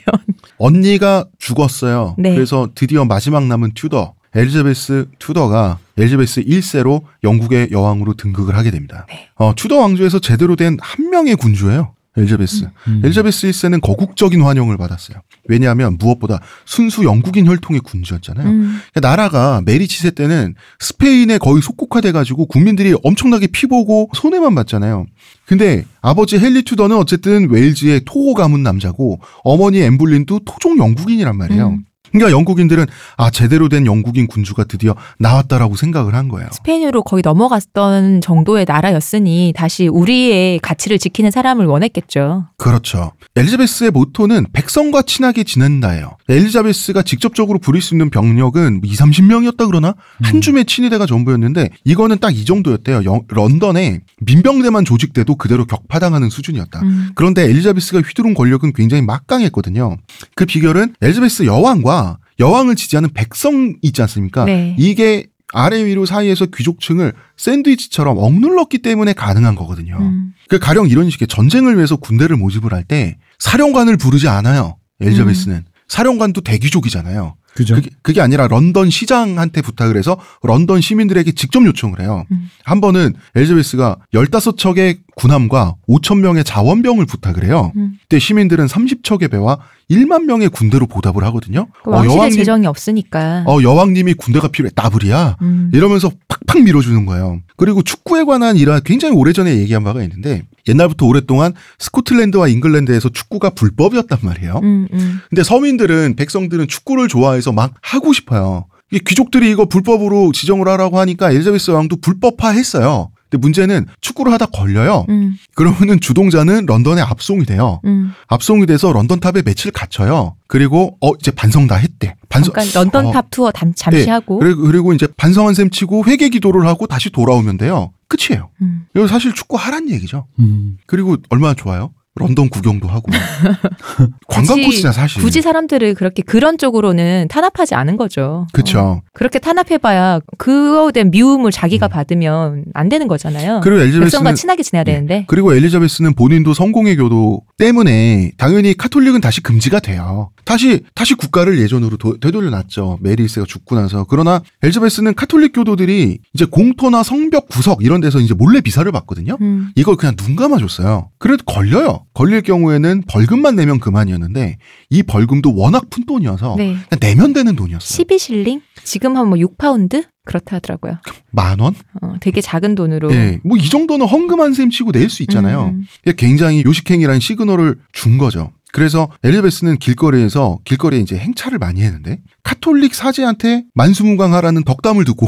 언니가 죽었어요. 네. 그래서 드디어 마지막 남은 튜더 엘리자베스 튜더가 엘리자베스 1세로 영국의 여왕으로 등극을 하게 됩니다. 네. 어, 튜더 왕조에서 제대로 된 한 명의 군주예요. 엘리자베스. 음. 엘리자베스 1세는 거국적인 환영을 받았어요. 왜냐하면 무엇보다 순수 영국인 혈통의 군주였잖아요. 음, 그러니까 나라가 메리 치세 때는 스페인에 거의 속국화돼가지고 국민들이 엄청나게 피보고 손해만 봤잖아요. 근데 아버지 헨리 튜더는 어쨌든 웨일즈의 토호 가문 남자고 어머니 엠블린도 토종 영국인이란 말이에요. 음. 그러니까 영국인들은 아 제대로 된 영국인 군주가 드디어 나왔다라고 생각을 한 거예요. 스페인으로 거의 넘어갔던 정도의 나라였으니 다시 우리의 가치를 지키는 사람을 원했겠죠. 그렇죠. 엘리자베스의 모토는 백성과 친하게 지낸다예요. 엘리자베스가 직접적으로 부릴 수 있는 병력은 2, 30명이었다 그러나 한 줌의 친위대가 전부였는데 이거는 딱 이 정도였대요. 영- 런던에 민병대만 조직돼도 그대로 격파당하는 수준이었다. 음. 그런데 엘리자베스가 휘두른 권력은 굉장히 막강했거든요. 그 비결은 엘리자베스 여왕과 여왕을 지지하는 백성 있지 않습니까? 네. 이게 아래 위로 사이에서 귀족층을 샌드위치처럼 억눌렀기 때문에 가능한 거거든요. 음. 그 가령 이런 식의 전쟁을 위해서 군대를 모집을 할 때 사령관을 부르지 않아요. 엘리자베스는 사령관도 대귀족이잖아요. 그죠. 그게, 그게 아니라 런던 시장한테 부탁을 해서 런던 시민들에게 직접 요청을 해요. 음. 한 번은 엘리자베스가 15척의 군함과 5천 명의 자원병을 부탁을 해요. 음. 그때 시민들은 30척의 배와 1만 명의 군대로 보답을 하거든요. 그 왕실의 재정이 없으니까. 어, 여왕님이 군대가 필요해. 따블이야. 음. 이러면서 팍팍 밀어주는 거예요. 그리고 축구에 관한 일화 굉장히 오래전에 얘기한 바가 있는데 옛날부터 오랫동안 스코틀랜드와 잉글랜드에서 축구가 불법이었단 말이에요. 음, 음. 근데 서민들은 백성들은 축구를 좋아해서 막 하고 싶어요. 이게 귀족들이 이거 불법으로 지정을 하라고 하니까 엘리자베스 왕도 불법화했어요. 근데 문제는 축구를 하다 걸려요. 음, 그러면은 주동자는 런던에 압송이 돼요. 음. 압송이 돼서 런던 탑에 며칠 갇혀요. 그리고 어 이제 반성 다 했대. 반성 잠깐 런던 어, 탑 투어 담, 잠시 네. 하고. 그리고, 그리고 이제 반성한 셈 치고 회개 기도를 하고 다시 돌아오면 돼요. 끝이에요. 음. 이거 사실 축구 하란 얘기죠. 음. 그리고 얼마나 좋아요? 런던 구경도 하고 [LAUGHS] 관광 코스잖아 사실. 굳이 사람들을 그렇게 그런 쪽으로는 탄압하지 않은 거죠. 그렇죠. 어. 그렇게 탄압해봐야 그거에 대한 미움을 자기가 받으면 안 되는 거잖아요. 음. 그리고 엘리자베스는 친하게 지내야 네. 되는데. 그리고 엘리자베스는 본인도 성공회 교도 때문에 당연히 카톨릭은 다시 금지가 돼요. 다시 다시 국가를 예전으로 도- 되돌려놨죠. 메리 1세가 죽고 나서. 그러나 엘리자베스는 카톨릭 교도들이 이제 공터나 성벽 구석 이런 데서 이제 몰래 미사를 받거든요. 음. 이걸 그냥 눈 감아줬어요. 그래도 걸려요. 걸릴 경우에는 벌금만 내면 그만이었는데 이 벌금도 워낙 푼 돈이어서 네. 내면 되는 돈이었어요. 12실링? 지금 하면 뭐 6파운드? 그렇다 하더라고요. 만 원? 어, 되게 작은 돈으로. 예. 뭐이 정도는 헌금한 셈 치고 낼 수 있잖아요. 음. 굉장히 요식행위라는 시그널을 준 거죠. 그래서 엘리자베스는 길거리에서 길거리에 이제 행차를 많이 했는데 카톨릭 사제한테 만수무강하라는 덕담을 듣고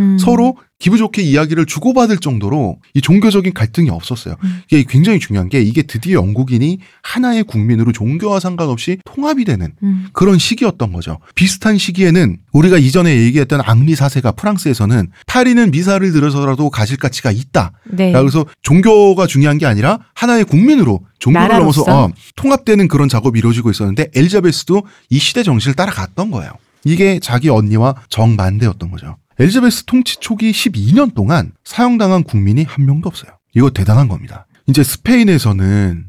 음. 서로 기분 좋게 이야기를 주고받을 정도로 이 종교적인 갈등이 없었어요. 음. 이게 굉장히 중요한 게 이게 드디어 영국인이 하나의 국민으로 종교와 상관없이 통합이 되는 음. 그런 시기였던 거죠. 비슷한 시기에는 우리가 이전에 얘기했던 앙리 4세가 프랑스에서는 파리는 미사를 들어서라도 가질 가치가 있다. 네. 그래서 종교가 중요한 게 아니라 하나의 국민으로 종교를 나라로서. 넘어서 어, 통합되는 그런 작업이 이루어지고 있었는데 엘리자베스도 이 시대 정신을 따라갔던 거예요. 이게 자기 언니와 정반대였던 거죠. 엘리자베스 통치 초기 12년 동안 사형당한 국민이 한 명도 없어요. 이거 대단한 겁니다. 이제 스페인에서는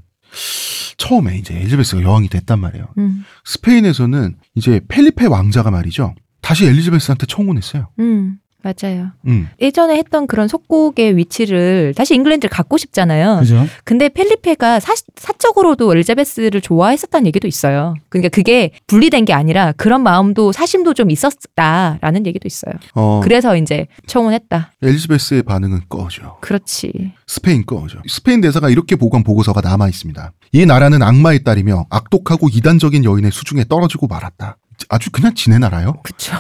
처음에 이제 엘리자베스가 여왕이 됐단 말이에요. 음. 스페인에서는 이제 펠리페 왕자가 말이죠. 다시 엘리자베스한테 청혼했어요. 음. 맞아요. 음. 예전에 했던 그런 속국의 위치를 다시 잉글랜드를 갖고 싶잖아요. 그죠? 근데 펠리페가 사, 사적으로도 엘리자베스를 좋아했었다는 얘기도 있어요. 그러니까 그게 분리된 게 아니라 그런 마음도 사심도 좀 있었다라는 얘기도 있어요. 어, 그래서 이제 청혼했다. 엘리자베스의 반응은 꺼져. 그렇지. 스페인 거죠. 스페인 대사가 이렇게 보관 보고서가 남아 있습니다. 이 나라는 악마의 딸이며 악독하고 이단적인 여인의 수중에 떨어지고 말았다. 아주 그냥 지네 나라요. 그쵸.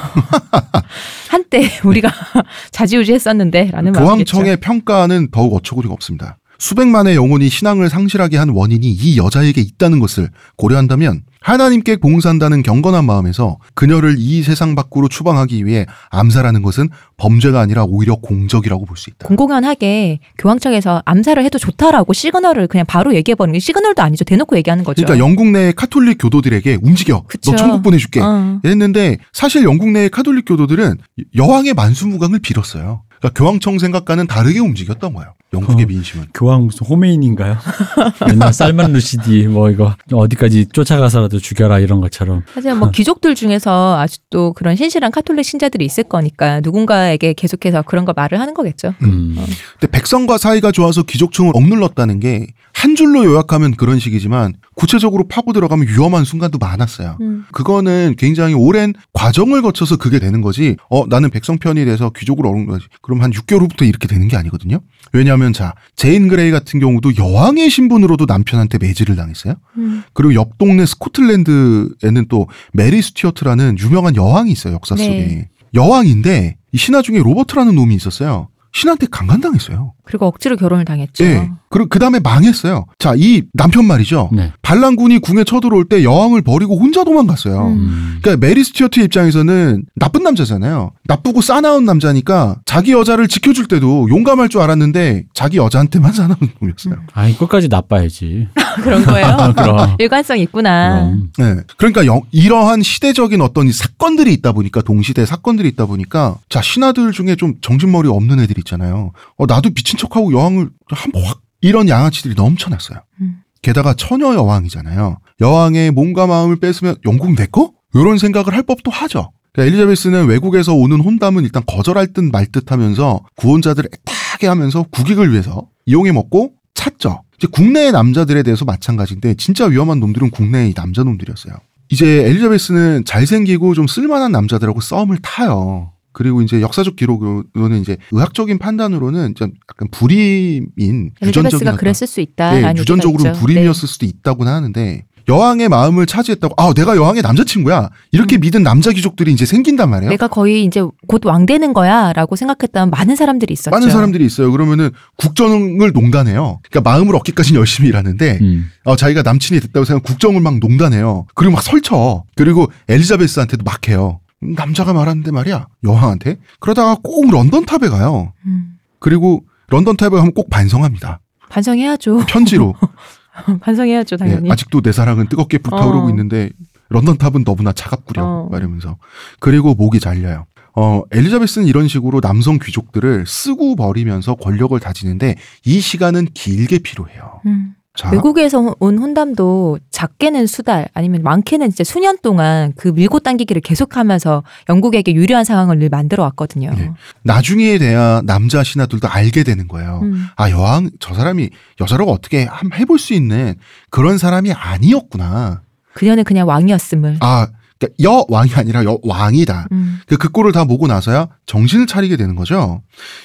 한때 우리가 [LAUGHS] 자지우지했었는데라는 마음이겠죠. 교황청의 평가는 더욱 어처구니가 없습니다. 수백만의 영혼이 신앙을 상실하게 한 원인이 이 여자에게 있다는 것을 고려한다면 하나님께 봉사한다는 경건한 마음에서 그녀를 이 세상 밖으로 추방하기 위해 암살하는 것은 범죄가 아니라 오히려 공적이라고 볼 수 있다. 공공연하게 교황청에서 암살을 해도 좋다라고 시그널을 그냥 바로 얘기해버리는 게 시그널도 아니죠. 대놓고 얘기하는 거죠. 그러니까 영국 내 카톨릭 교도들에게 움직여. 그쵸. 너 천국 보내줄게. 어. 했는데 사실 영국 내 카톨릭 교도들은 여왕의 만수무강을 빌었어요. 그러니까 교황청 생각과는 다르게 움직였던 거예요. 영국의 어. 민심은. 교황 무슨 호메인인가요? [LAUGHS] 옛날 살만 루시디 뭐 이거 어디까지 쫓아가서라도 죽여라 이런 것처럼 하지만 뭐 귀족들 중에서 아직도 그런 신실한 카톨릭 신자들이 있을 거니까 누군가에게 계속해서 그런 거 말을 하는 거겠죠. 음. 근데 백성과 사이가 좋아서 귀족층을 억눌렀다는 게 한 줄로 요약하면 그런 식이지만 구체적으로 파고 들어가면 위험한 순간도 많았어요. 음. 그거는 굉장히 오랜 과정을 거쳐서 그게 되는 거지. 어, 나는 백성 편이 돼서 귀족을 억누른 거지. 그럼 한 6개월 후부터 이렇게 되는 게 아니거든요. 왜냐하면 자, 제인 그레이 같은 경우도 여왕의 신분으로도 남편한테 매질을 당했어요. 음. 그리고 옆 동네 스코틀랜드에는 또 메리 스튜어트라는 유명한 여왕이 있어요. 역사 속에. 네. 여왕인데 이 신하 중에 로버트라는 놈이 있었어요. 신한테 강간당했어요. 그리고 억지로 결혼을 당했죠. 예. 그리고 그 다음에 망했어요. 자, 이 남편 말이죠. 네. 반란군이 궁에 쳐들어올 때 여왕을 버리고 혼자 도망갔어요. 음. 음. 그러니까 메리 스튜어트 입장에서는 나쁜 남자잖아요. 나쁘고 싸나운 남자니까 자기 여자를 지켜줄 때도 용감할 줄 알았는데 자기 여자한테만 [LAUGHS] 싸나운 놈이었어요. 아니 끝까지 나빠야지. [LAUGHS] 그런 거예요. [LAUGHS] 그럼. 일관성 있구나. 그럼. 네. 그러니까 영- 이러한 시대적인 어떤 이 사건들이 있다 보니까 동시대 사건들이 있다 보니까 자 신하들 중에 좀 정신머리 없는 애들 있잖아요. 어 나도 미친 척하고 여왕을 한번 확 이런 양아치들이 넘쳐났어요. 음. 게다가 처녀 여왕이잖아요. 여왕의 몸과 마음을 뺏으면 영국 내 거? 이런 생각을 할 법도 하죠. 그러니까 엘리자베스는 외국에서 오는 혼담은 일단 거절할 듯 말 듯 하면서 구원자들을 애타게 하면서 국익을 위해서 이용해 먹고 찾죠. 이제 국내의 남자들에 대해서 마찬가지인데 진짜 위험한 놈들은 국내의 남자 놈들이었어요. 이제 엘리자베스는 잘생기고 좀 쓸만한 남자들하고 싸움을 타요. 그리고 이제 역사적 기록으로는 이제 의학적인 판단으로는 좀 약간 불임인 유전적인 그랬을 수 네, 있다라는 유전적으로. 불임이었을 수도 있다고는 하는데 여왕의 마음을 차지했다고 아 내가 여왕의 남자친구야 이렇게 믿은 남자 귀족들이 이제 생긴단 네. 말이에요. 내가 거의 이제 곧 왕 되는 거야라고 생각했던 많은 사람들이 있었죠. 많은 사람들이 있어요. 그러면은 국정을 농단해요. 그러니까 마음을 얻기까지는 [LAUGHS] 열심히 일하는데 음. 어, 자기가 남친이 됐다고 생각 국정을 막 농단해요. 그리고 막 설쳐. 그리고 엘리자베스한테도 막 해요. 음, 남자가 말하는데 말이야 여왕한테 그러다가 꼭 런던 탑에 가요. 음, 그리고 런던 탑에 가면 꼭 반성합니다. 반성해야죠. 편지로 [LAUGHS] 반성해야죠, 당연히. 예, 아직도 내 사랑은 뜨겁게 불타오르고 어. 있는데 런던 탑은 너무나 차갑구려 어. 말하면서 그리고 목이 잘려요. 어 엘리자베스는 이런 식으로 남성 귀족들을 쓰고 버리면서 권력을 다지는데 이 시간은 길게 필요해요. 음. 자, 외국에서 온 혼담도 작게는 수달 아니면 많게는 진짜 수년 동안 그 밀고 당기기를 계속하면서 영국에게 유리한 상황을 늘 만들어 왔거든요. 네. 나중에 돼야 남자 신하들도 알게 되는 거예요. 음. 아 여왕 저 사람이 여자라고 어떻게 한번 해볼 수 있는 그런 사람이 아니었구나. 그녀는 그냥 왕이었음을. 아 그러니까 여왕이 아니라 여왕이다. 음. 그, 그 꼴을 다 보고 나서야 정신을 차리게 되는 거죠.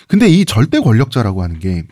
근데 이 절대 권력자라고 하는 게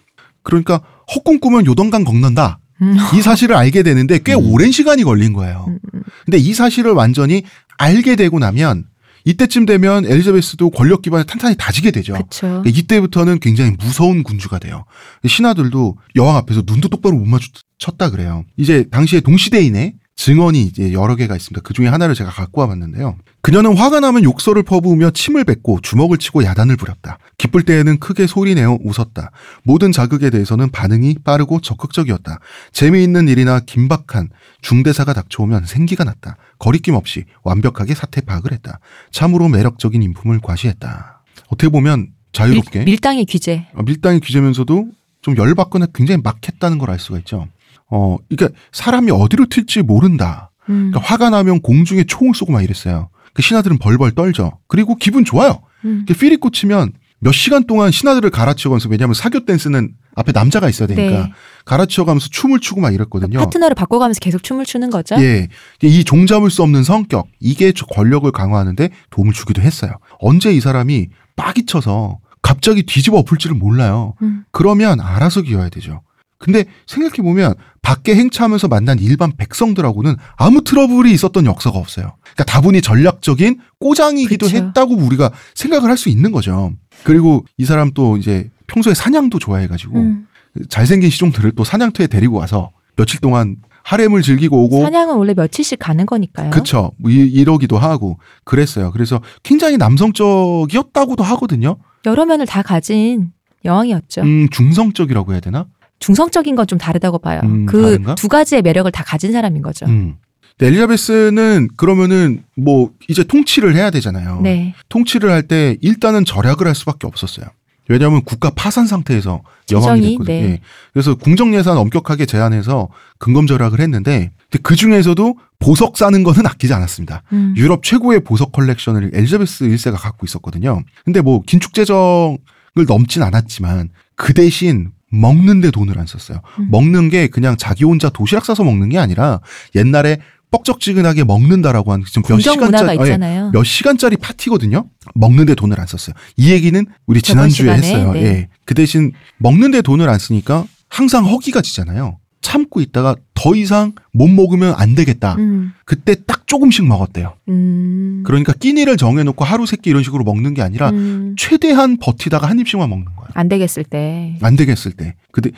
그러니까 헛꿈 꾸면 요동강 걷는다. 음. 이 사실을 알게 되는데 꽤 음. 오랜 시간이 걸린 거예요. 음, 음. 근데 이 사실을 완전히 알게 되고 나면 이때쯤 되면 엘리자베스도 권력 기반을 탄탄히 다지게 되죠. 그쵸. 그러니까 이때부터는 굉장히 무서운 군주가 돼요. 신하들도 여왕 앞에서 눈도 똑바로 못 마주쳤다 그래요. 이제 당시에 동시대인의 증언이 이제 여러 개가 있습니다. 그 중에 하나를 제가 갖고 와봤는데요. 그녀는 화가 나면 욕설을 퍼부으며 침을 뱉고 주먹을 치고 야단을 부렸다. 기쁠 때에는 크게 소리내어 웃었다. 모든 자극에 대해서는 반응이 빠르고 적극적이었다. 재미있는 일이나 긴박한 중대사가 닥쳐오면 생기가 났다. 거리낌 없이 완벽하게 사태 파악을 했다. 참으로 매력적인 인품을 과시했다. 어떻게 보면 자유롭게 밀, 당의 귀재. 어, 밀당의 규제면서도 좀 열받거나 굉장히 막했다는 걸 알 수가 있죠. 어, 그러니까 사람이 어디로 튈지 모른다. 음. 그러니까 화가 나면 공중에 총을 쏘고 막 이랬어요. 그 신하들은 벌벌 떨죠. 그리고 기분 좋아요. 음. 이렇게 필이 꽂히면 몇 시간 동안 신하들을 갈아치워가면서 왜냐하면 사교 댄스는 앞에 남자가 있어야 되니까 네. 갈아치워가면서 춤을 추고 막 이랬거든요. 파트너를 바꿔가면서 계속 춤을 추는 거죠. 예, 이 종잡을 수 없는 성격 이게 저 권력을 강화하는데 도움을 주기도 했어요. 언제 이 사람이 빡이 쳐서 갑자기 뒤집어 엎을지를 몰라요. 음. 그러면 알아서 기어야 되죠. 근데 생각해 보면 밖에 행차하면서 만난 일반 백성들하고는 아무 트러블이 있었던 역사가 없어요. 그러니까 다분히 전략적인 꼬장이기도 그쵸. 했다고 우리가 생각을 할 수 있는 거죠. 그리고 이 사람 또 이제 평소에 사냥도 좋아해가지고 음. 잘생긴 시종들을 또 사냥터에 데리고 와서 며칠 동안 하렘을 즐기고 오고 사냥은 원래 며칠씩 가는 거니까요. 그쵸 뭐 이- 이러기도 하고 그랬어요. 그래서 굉장히 남성적이었다고도 하거든요. 여러 면을 다 가진 여왕이었죠. 음 중성적이라고 해야 되나? 중성적인 건 좀 다르다고 봐요. 음, 그? 두 가지의 매력을 다 가진 사람인 거죠. 음. 엘리자베스는 그러면은 뭐 이제 통치를 해야 되잖아요. 네. 통치를 할 때 일단은 절약을 할 수밖에 없었어요. 왜냐하면 국가 파산 상태에서 여왕이 재정이, 됐거든요. 네. 예. 그래서 궁정 예산 엄격하게 제한해서 근검 절약을 했는데 그 중에서도 보석 사는 거는 아끼지 않았습니다. 음. 유럽 최고의 보석 컬렉션을 엘리자베스 1세가 갖고 있었거든요. 근데 뭐 긴축 재정을 넘진 않았지만 그 대신 먹는데 돈을 안 썼어요. 음. 먹는 게 그냥 자기 혼자 도시락 싸서 먹는 게 아니라 옛날에 뻑적지근하게 먹는다라고 하는 지금 몇 시간짜리 예, 있잖아요. 몇 시간짜리 파티거든요. 먹는데 돈을 안 썼어요. 이 얘기는 우리 지난주에 시간에, 했어요. 네. 예. 그 대신 먹는데 돈을 안 쓰니까 항상 허기가 지잖아요. 참고 있다가 더 이상 못 먹으면 안 되겠다. 음. 그때 딱 조금씩 먹었대요. 음. 그러니까 끼니를 정해놓고 하루 세끼 이런 식으로 먹는 게 아니라 음. 최대한 버티다가 한 입씩만 먹는 거예요. 안 되겠을 때. 안 되겠을 때. 근데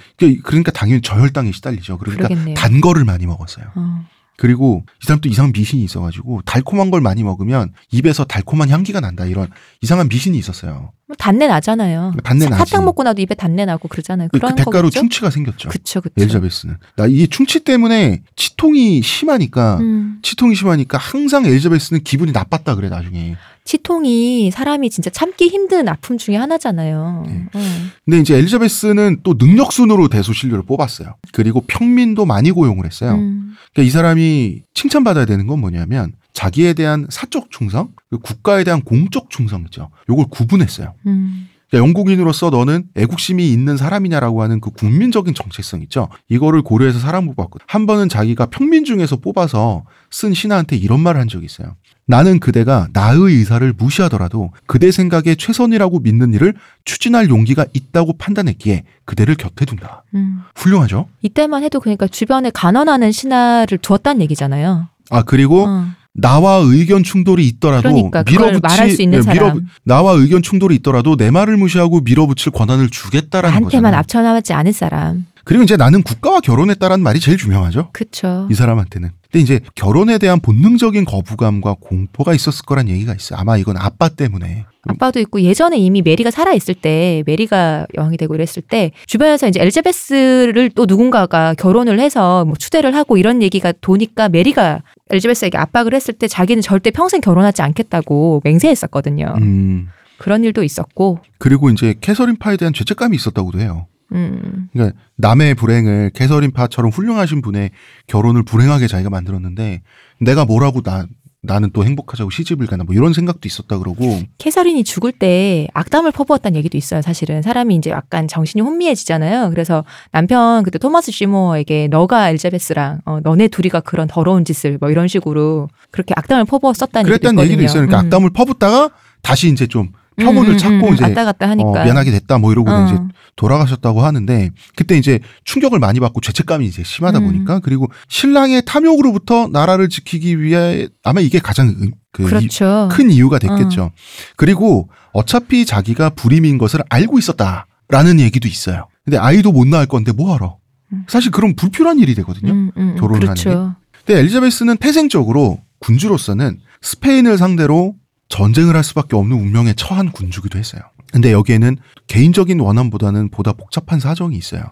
그러니까 당연히 저혈당에 시달리죠. 그러니까 그러겠네요. 단 거를 많이 먹었어요. 어. 그리고 이 사람 또 이상한 미신이 있어가지고 달콤한 걸 많이 먹으면 입에서 달콤한 향기가 난다 이런 이상한 미신이 있었어요. 뭐 단내 나잖아요. 단내 사- 나지. 사탕 먹고 나도 입에 단내 나고 그러잖아요. 그, 그 대가로 거겠죠? 충치가 생겼죠. 그쵸, 그쵸. 엘리자베스는. 나 이게 충치 때문에 치통이 심하니까 음. 치통이 심하니까 항상 엘리자베스는 기분이 나빴다 그래 나중에. 치통이 사람이 진짜 참기 힘든 아픔 중에 하나잖아요. 네. 어. 근데 이제 엘리자베스는 또 능력순으로 대소신료를 뽑았어요. 그리고 평민도 많이 고용을 했어요. 음. 그러니까 이 사람이 칭찬받아야 되는 건 뭐냐면 자기에 대한 사적 충성, 국가에 대한 공적 충성 있죠. 요걸 구분했어요. 음. 그러니까 영국인으로서 너는 애국심이 있는 사람이냐라고 하는 그 국민적인 정체성 있죠. 이거를 고려해서 사람 뽑았거든. 한 번은 자기가 평민 중에서 뽑아서 쓴 신하한테 이런 말을 한 적이 있어요. 나는 그대가 나의 의사를 무시하더라도 그대 생각에 최선이라고 믿는 일을 추진할 용기가 있다고 판단했기에 그대를 곁에 둔다. 음. 훌륭하죠? 이때만 해도 그러니까 주변에 간언하는 신하를 두었다는 얘기잖아요. 아 그리고 어. 나와 의견 충돌이 있더라도 그러니까 밀어붙이 말할 수 있는 예, 사람. 나와 의견 충돌이 있더라도 내 말을 무시하고 밀어붙일 권한을 주겠다라는 나한테만 거잖아요. 앞쳐나지 않을 사람. 그리고 이제 나는 국가와 결혼했다라는 말이 제일 중요하죠. 그쵸. 이 사람한테는. 근데 이제 결혼에 대한 본능적인 거부감과 공포가 있었을 거란 얘기가 있어요. 아마 이건 아빠 때문에. 아빠도 있고 예전에 이미 메리가 살아 있을 때 메리가 여왕이 되고 이랬을 때 주변에서 이제 엘리자베스를 또 누군가가 결혼을 해서 뭐 추대를 하고 이런 얘기가 도니까 메리가 엘리자베스에게 압박을 했을 때 자기는 절대 평생 결혼하지 않겠다고 맹세했었거든요. 음. 그런 일도 있었고, 그리고 이제 캐서린 파에 대한 죄책감이 있었다고도 해요. 음, 그러니까 남의 불행을 캐서린파처럼 훌륭하신 분의 결혼을 불행하게 자기가 만들었는데 내가 뭐라고 나 나는 또 행복하자고 시집을 가나 뭐 이런 생각도 있었다 그러고 캐서린이 죽을 때 악담을 퍼부었다는 얘기도 있어요. 사실은 사람이 이제 약간 정신이 혼미해지잖아요. 그래서 남편 그때 토마스 시모어에게 너가 엘자베스랑 어, 너네 둘이가 그런 더러운 짓을 뭐 이런 식으로 그렇게 악담을 퍼부었었다는 얘기도 그랬다는 있거든요. 얘기도 있어요. 그러니까 음. 악담을 퍼붓다가 다시 이제 좀 표본을 음, 음, 찾고 음, 이제 왔다 갔다 하니까. 어, 미안하게 됐다 뭐 이러고 어. 이제 돌아가셨다고 하는데 그때 이제 충격을 많이 받고 죄책감이 이제 심하다 음. 보니까 그리고 신랑의 탐욕으로부터 나라를 지키기 위해 아마 이게 가장 음, 그 이- 그렇죠. 큰 이유가 됐겠죠. 그리고 어차피 자기가 불임인 것을 알고 있었다라는 얘기도 있어요. 근데 아이도 못 낳을 건데 뭐 하러? 음. 사실 그럼 불필요한 일이 되거든요. 음, 음, 음. 결혼을 그렇죠. 근데 엘리자베스는 태생적으로 군주로서는 스페인을 상대로 전쟁을 할 수밖에 없는 운명에 처한 군주기도 했어요. 근데 여기에는 개인적인 원함보다는 보다 복잡한 사정이 있어요.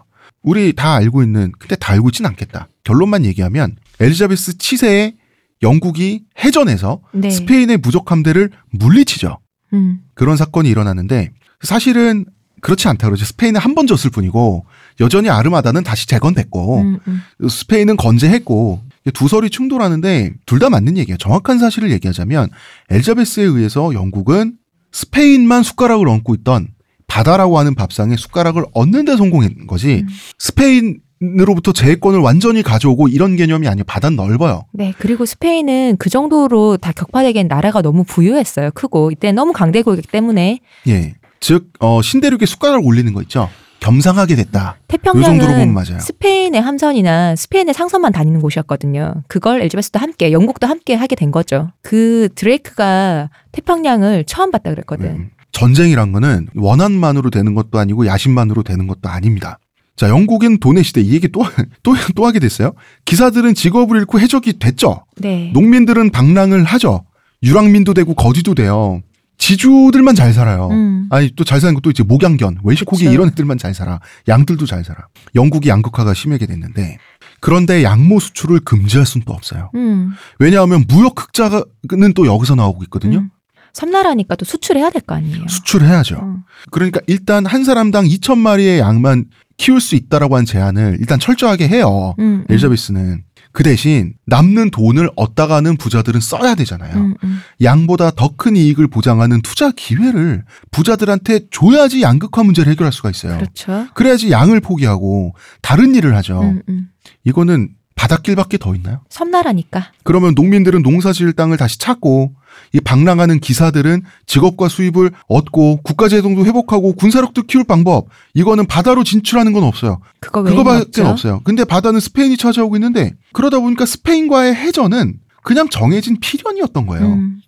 우리 다 알고 있는, 근데 다 알고 있진 않겠다. 결론만 얘기하면 엘리자베스 치세에 영국이 해전에서 네. 스페인의 무적 함대를 물리치죠. 음. 그런 사건이 일어나는데 사실은 그렇지 않다 그러죠. 스페인은 한 번 졌을 뿐이고 여전히 아르마다는 다시 재건됐고 음, 음. 스페인은 건재했고 두 설이 충돌하는데 둘 다 맞는 얘기예요. 정확한 사실을 얘기하자면 엘자베스에 의해서 영국은 스페인만 숟가락을 얹고 있던 바다라고 하는 밥상에 숟가락을 얹는 데 성공한 거지 음. 스페인 으로부터 제해권을 완전히 가져오고 이런 개념이 아니에요. 바다는 넓어요. 네, 그리고 스페인은 그 정도로 다 격파되기엔 나라가 너무 부유했어요. 크고. 이때 너무 강대국이기 때문에 예. 즉 어, 신대륙에 숟가락을 올리는 거 있죠. 겸상하게 됐다. 태평양은 맞아요. 스페인의 함선이나 스페인의 상선만 다니는 곳이었거든요. 그걸 엘리자베스도 함께, 영국도 함께 하게 된 거죠. 그 드레이크가 태평양을 처음 봤다 그랬거든. 음. 전쟁이란 거는 원한만으로 되는 것도 아니고 야심만으로 되는 것도 아닙니다. 자, 영국은 돈의 시대 이 얘기 또, [LAUGHS] 또, 또 하게 됐어요. 기사들은 직업을 잃고 해적이 됐죠. 네. 농민들은 방랑을 하죠. 유랑민도 되고 거지도 돼요. 지주들만 잘 살아요. 음. 아니 또 잘 사는 것도 이제 목양견, 웨이시코기 그쵸. 이런 애들만 잘 살아. 양들도 잘 살아. 영국이 양극화가 심하게 됐는데 그런데 양모 수출을 금지할 수는 또 없어요. 음. 왜냐하면 무역 흑자는 또 여기서 나오고 있거든요. 음. 섬나라니까 또 수출해야 될 거 아니에요. 수출해야죠. 어. 그러니까 일단 한 사람당 2천 마리의 양만 키울 수 있다라고 한 제한을 일단 철저하게 해요. 음, 음. 엘자베스는 그 대신 남는 돈을 얻다가는 부자들은 써야 되잖아요. 음, 음. 양보다 더 큰 이익을 보장하는 투자 기회를 부자들한테 줘야지 양극화 문제를 해결할 수가 있어요. 그렇죠. 그래야지 양을 포기하고 다른 일을 하죠. 음, 음. 이거는 바닷길밖에 더 있나요? 섬나라니까. 그러면 농민들은 농사 지을 땅을 다시 찾고 이 방랑하는 기사들은 직업과 수입을 얻고 국가재정도 회복하고 군사력도 키울 방법 이거는 바다로 진출하는 건 없어요. 그거 그거밖에. 없어요. 근데 바다는 스페인이 차지하고 있는데 그러다 보니까 스페인과의 해전은 그냥 정해진 필연이었던 거예요. 음.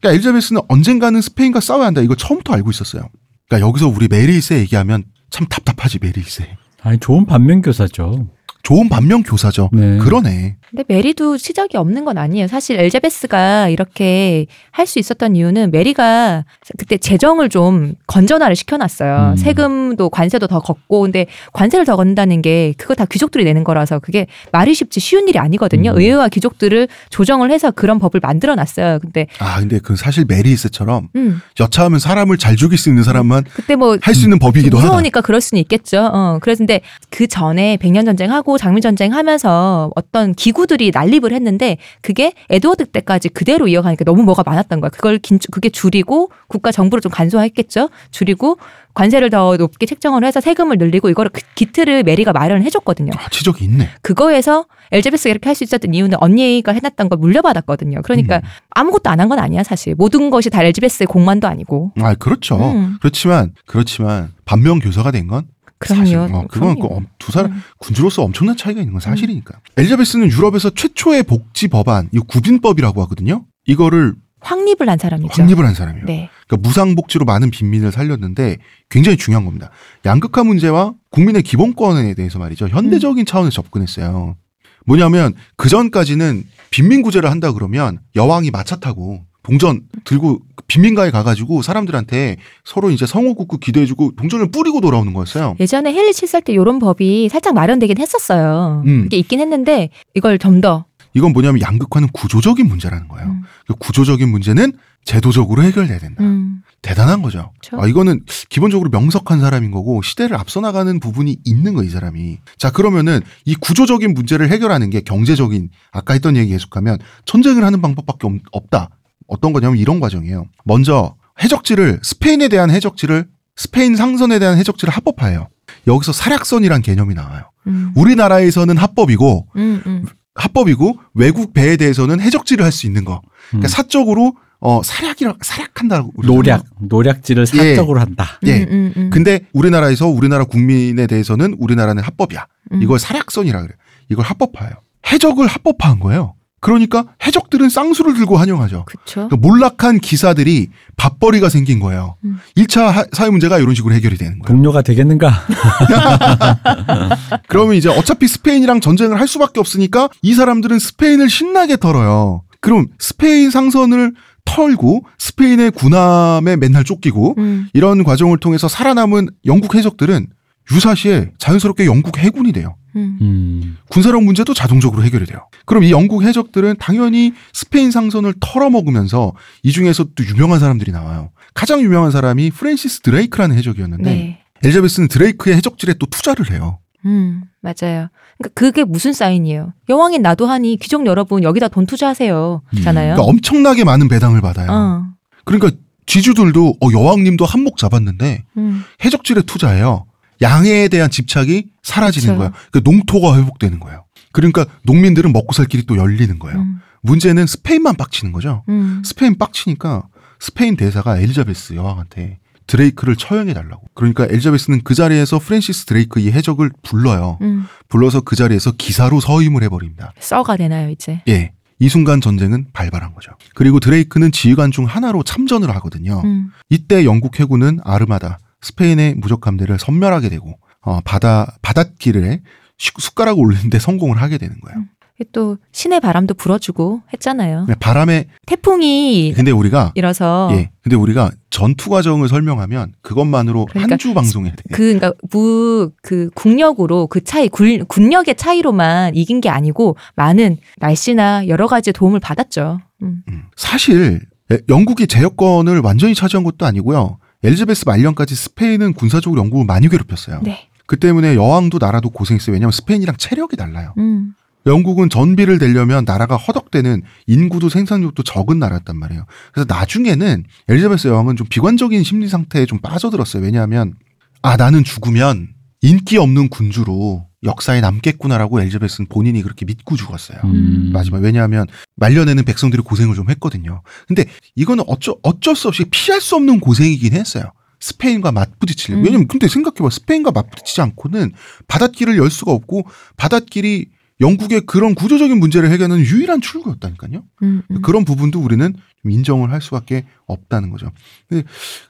그러니까 엘자베스는 언젠가는 스페인과 싸워야 한다. 이거 처음부터 알고 있었어요. 그러니까 여기서 우리 메리 1세 얘기하면 참 답답하지 메리 1세. 아니 좋은 반면교사죠. 좋은 반면 교사죠. 네. 그러네. 근데 메리도 치적이 없는 건 아니에요. 사실 엘자베스가 이렇게 할 수 있었던 이유는 메리가 그때 재정을 좀 건전화를 시켜놨어요. 음. 세금도 관세도 더 걷고 근데 관세를 더 걷는다는 게 그거 다 귀족들이 내는 거라서 그게 말이 쉽지 쉬운 일이 아니거든요. 음. 의회와 귀족들을 조정을 해서 그런 법을 만들어놨어요. 근데 아 근데 그 사실 메리세처럼 음 여차하면 사람을 잘 죽일 수 있는 사람만 그때 뭐 할 수 있는 법이기도 하다. 무서우니까 그럴 수는 있겠죠. 어, 그래서 근데 그 전에 백년 전쟁하고 장미 전쟁 하면서 어떤 기구들이 난립을 했는데 그게 에드워드 때까지 그대로 이어가니까 너무 뭐가 많았던 거야. 그걸 긴, 그게 줄이고 국가 정부를 좀 간소화했겠죠. 줄이고 관세를 더 높게 책정을 해서 세금을 늘리고 이거를 그 기틀을 메리가 마련을 해줬거든요. 아, 지적이 있네. 그거에서 엘자베스가 이렇게 할 수 있었던 이유는 언니가 해놨던 걸 물려받았거든요. 그러니까 음. 아무것도 안 한 건 아니야 사실. 모든 것이 다 엘자베스의 공만도 아니고. 아 그렇죠. 음. 그렇지만 그렇지만 반면 교사가 된 건 그럼요. 사실 어, 그건 그럼요. 그, 두 사람 음. 군주로서 엄청난 차이가 있는 건 사실이니까. 엘리자베스는 유럽에서 최초의 복지 법안, 이 구빈법이라고 하거든요. 이거를 확립을 한 사람이죠. 확립을 한 사람이에요. 네. 그러니까 무상복지로 많은 빈민을 살렸는데 굉장히 중요한 겁니다. 양극화 문제와 국민의 기본권에 대해서 말이죠. 현대적인 차원에서 접근했어요. 뭐냐면 그 전까지는 빈민 구제를 한다 그러면 여왕이 마차 타고 동전 들고 빈민가에 가가지고 사람들한테 서로 이제 성호국구 기도해주고 동전을 뿌리고 돌아오는 거였어요. 예전에 헨리 7살 때 이런 법이 살짝 마련되긴 했었어요. 음. 그게 있긴 했는데 이걸 좀 더. 이건 뭐냐면 양극화는 구조적인 문제라는 거예요. 음. 그 구조적인 문제는 제도적으로 해결돼야 된다. 음. 대단한 거죠. 그쵸. 아, 이거는 기본적으로 명석한 사람인 거고 시대를 앞서 나가는 부분이 있는 거 이 사람이. 자 그러면은 이 구조적인 문제를 해결하는 게 경제적인 아까 했던 얘기 계속하면 전쟁을 하는 방법밖에 없, 없다. 어떤 거냐면 이런 과정이에요. 먼저 해적지를 스페인에 대한 해적지를 스페인 상선에 대한 해적지를 합법화해요. 여기서 사략선이란 개념이 나와요. 음. 우리나라에서는 합법이고 음, 음. 합법이고 외국 배에 대해서는 해적지를 할 수 있는 거. 그러니까 음. 사적으로 어 사략이라 사략한다고 노략 노략질을 예. 사적으로 한다. 예. 음, 음, 음. 근데 우리나라에서 우리나라 국민에 대해서는 우리나라는 합법이야. 음. 이걸 사략선이라 그래. 이걸 합법화해요. 해적을 합법화한 거예요. 그러니까 해적들은 쌍수를 들고 환영하죠. 그쵸. 그러니까 몰락한 기사들이 밥벌이가 생긴 거예요. 음. 1차 사회 문제가 이런 식으로 해결이 되는 거예요. 동료가 되겠는가? [LAUGHS] 그러면 이제 어차피 스페인이랑 전쟁을 할 수밖에 없으니까 이 사람들은 스페인을 신나게 털어요. 그럼 스페인 상선을 털고 스페인의 군함에 맨날 쫓기고 음. 이런 과정을 통해서 살아남은 영국 해적들은 유사시에 자연스럽게 영국 해군이 돼요. 음. 음. 군사력 문제도 자동적으로 해결이 돼요. 그럼 이 영국 해적들은 당연히 스페인 상선을 털어먹으면서 이 중에서 또 유명한 사람들이 나와요. 가장 유명한 사람이 프랜시스 드레이크라는 해적이었는데 네. 엘자베스는 드레이크의 해적질에 또 투자를 해요. 음, 맞아요. 그러니까 그게 무슨 사인이에요? 여왕인 나도 하니 귀족 여러분 여기다 돈 투자하세요. 잖아요. 그러니까 엄청나게 많은 배당을 받아요. 어. 그러니까 지주들도 어, 여왕님도 한몫 잡았는데 음. 해적질에 투자해요. 양에 대한 집착이 사라지는 그쵸. 거야. 그 농토가 회복되는 거예요. 그러니까 농민들은 먹고 살 길이 또 열리는 거예요. 음. 문제는 스페인만 빡치는 거죠. 음. 스페인 빡치니까 스페인 대사가 엘리자베스 여왕한테 드레이크를 처형해 달라고. 그러니까 엘리자베스는 그 자리에서 프랜시스 드레이크 이 해적을 불러요. 음. 불러서 그 자리에서 기사로 서임을 해버립니다. Sir가 되나요 이제? 예. 이 순간 전쟁은 발발한 거죠. 그리고 드레이크는 지휘관 중 하나로 참전을 하거든요. 음. 이때 영국 해군은 아르마다 스페인의 무적 함대를 섬멸하게 되고 어, 바다 바닷길에 숟- 숟가락을 올리는데 성공을 하게 되는 거예요. 또 신의 바람도 불어주고 했잖아요. 근데 바람에 태풍이 근데 우리가 일어서 예 근데 우리가 전투 과정을 설명하면 그것만으로 그러니까 한주 방송해야 돼. 그 그러니까 무그 국력으로 그 차이 군, 군력의 차이로만 이긴 게 아니고 많은 날씨나 여러 가지 도움을 받았죠. 음. 음. 사실 에, 영국이 제여권을 완전히 차지한 것도 아니고요. 엘리자베스 말년까지 스페인은 군사적으로 영국을 많이 괴롭혔어요. 네. 그 때문에 여왕도 나라도 고생했어요. 왜냐하면 스페인이랑 체력이 달라요. 음. 영국은 전비를 대려면 나라가 허덕대는 인구도 생산력도 적은 나라였단 말이에요. 그래서 나중에는 엘리자베스 여왕은 좀 비관적인 심리 상태에 좀 빠져들었어요. 왜냐하면 아 나는 죽으면 인기 없는 군주로 역사에 남겠구나라고 엘리자베스는 본인이 그렇게 믿고 죽었어요. 음. 마지막 왜냐하면 말년에는 백성들이 고생을 좀 했거든요. 근데 이거는 어쩔 어쩔 수 없이 피할 수 없는 고생이긴 했어요. 스페인과 맞부딪히려. 음. 왜냐면 근데 생각해봐 스페인과 맞부딪히지 않고는 바닷길을 열 수가 없고 바닷길이 영국의 그런 구조적인 문제를 해결하는 유일한 출구였다니까요. 음, 음. 그런 부분도 우리는 좀 인정을 할 수밖에 없다는 거죠.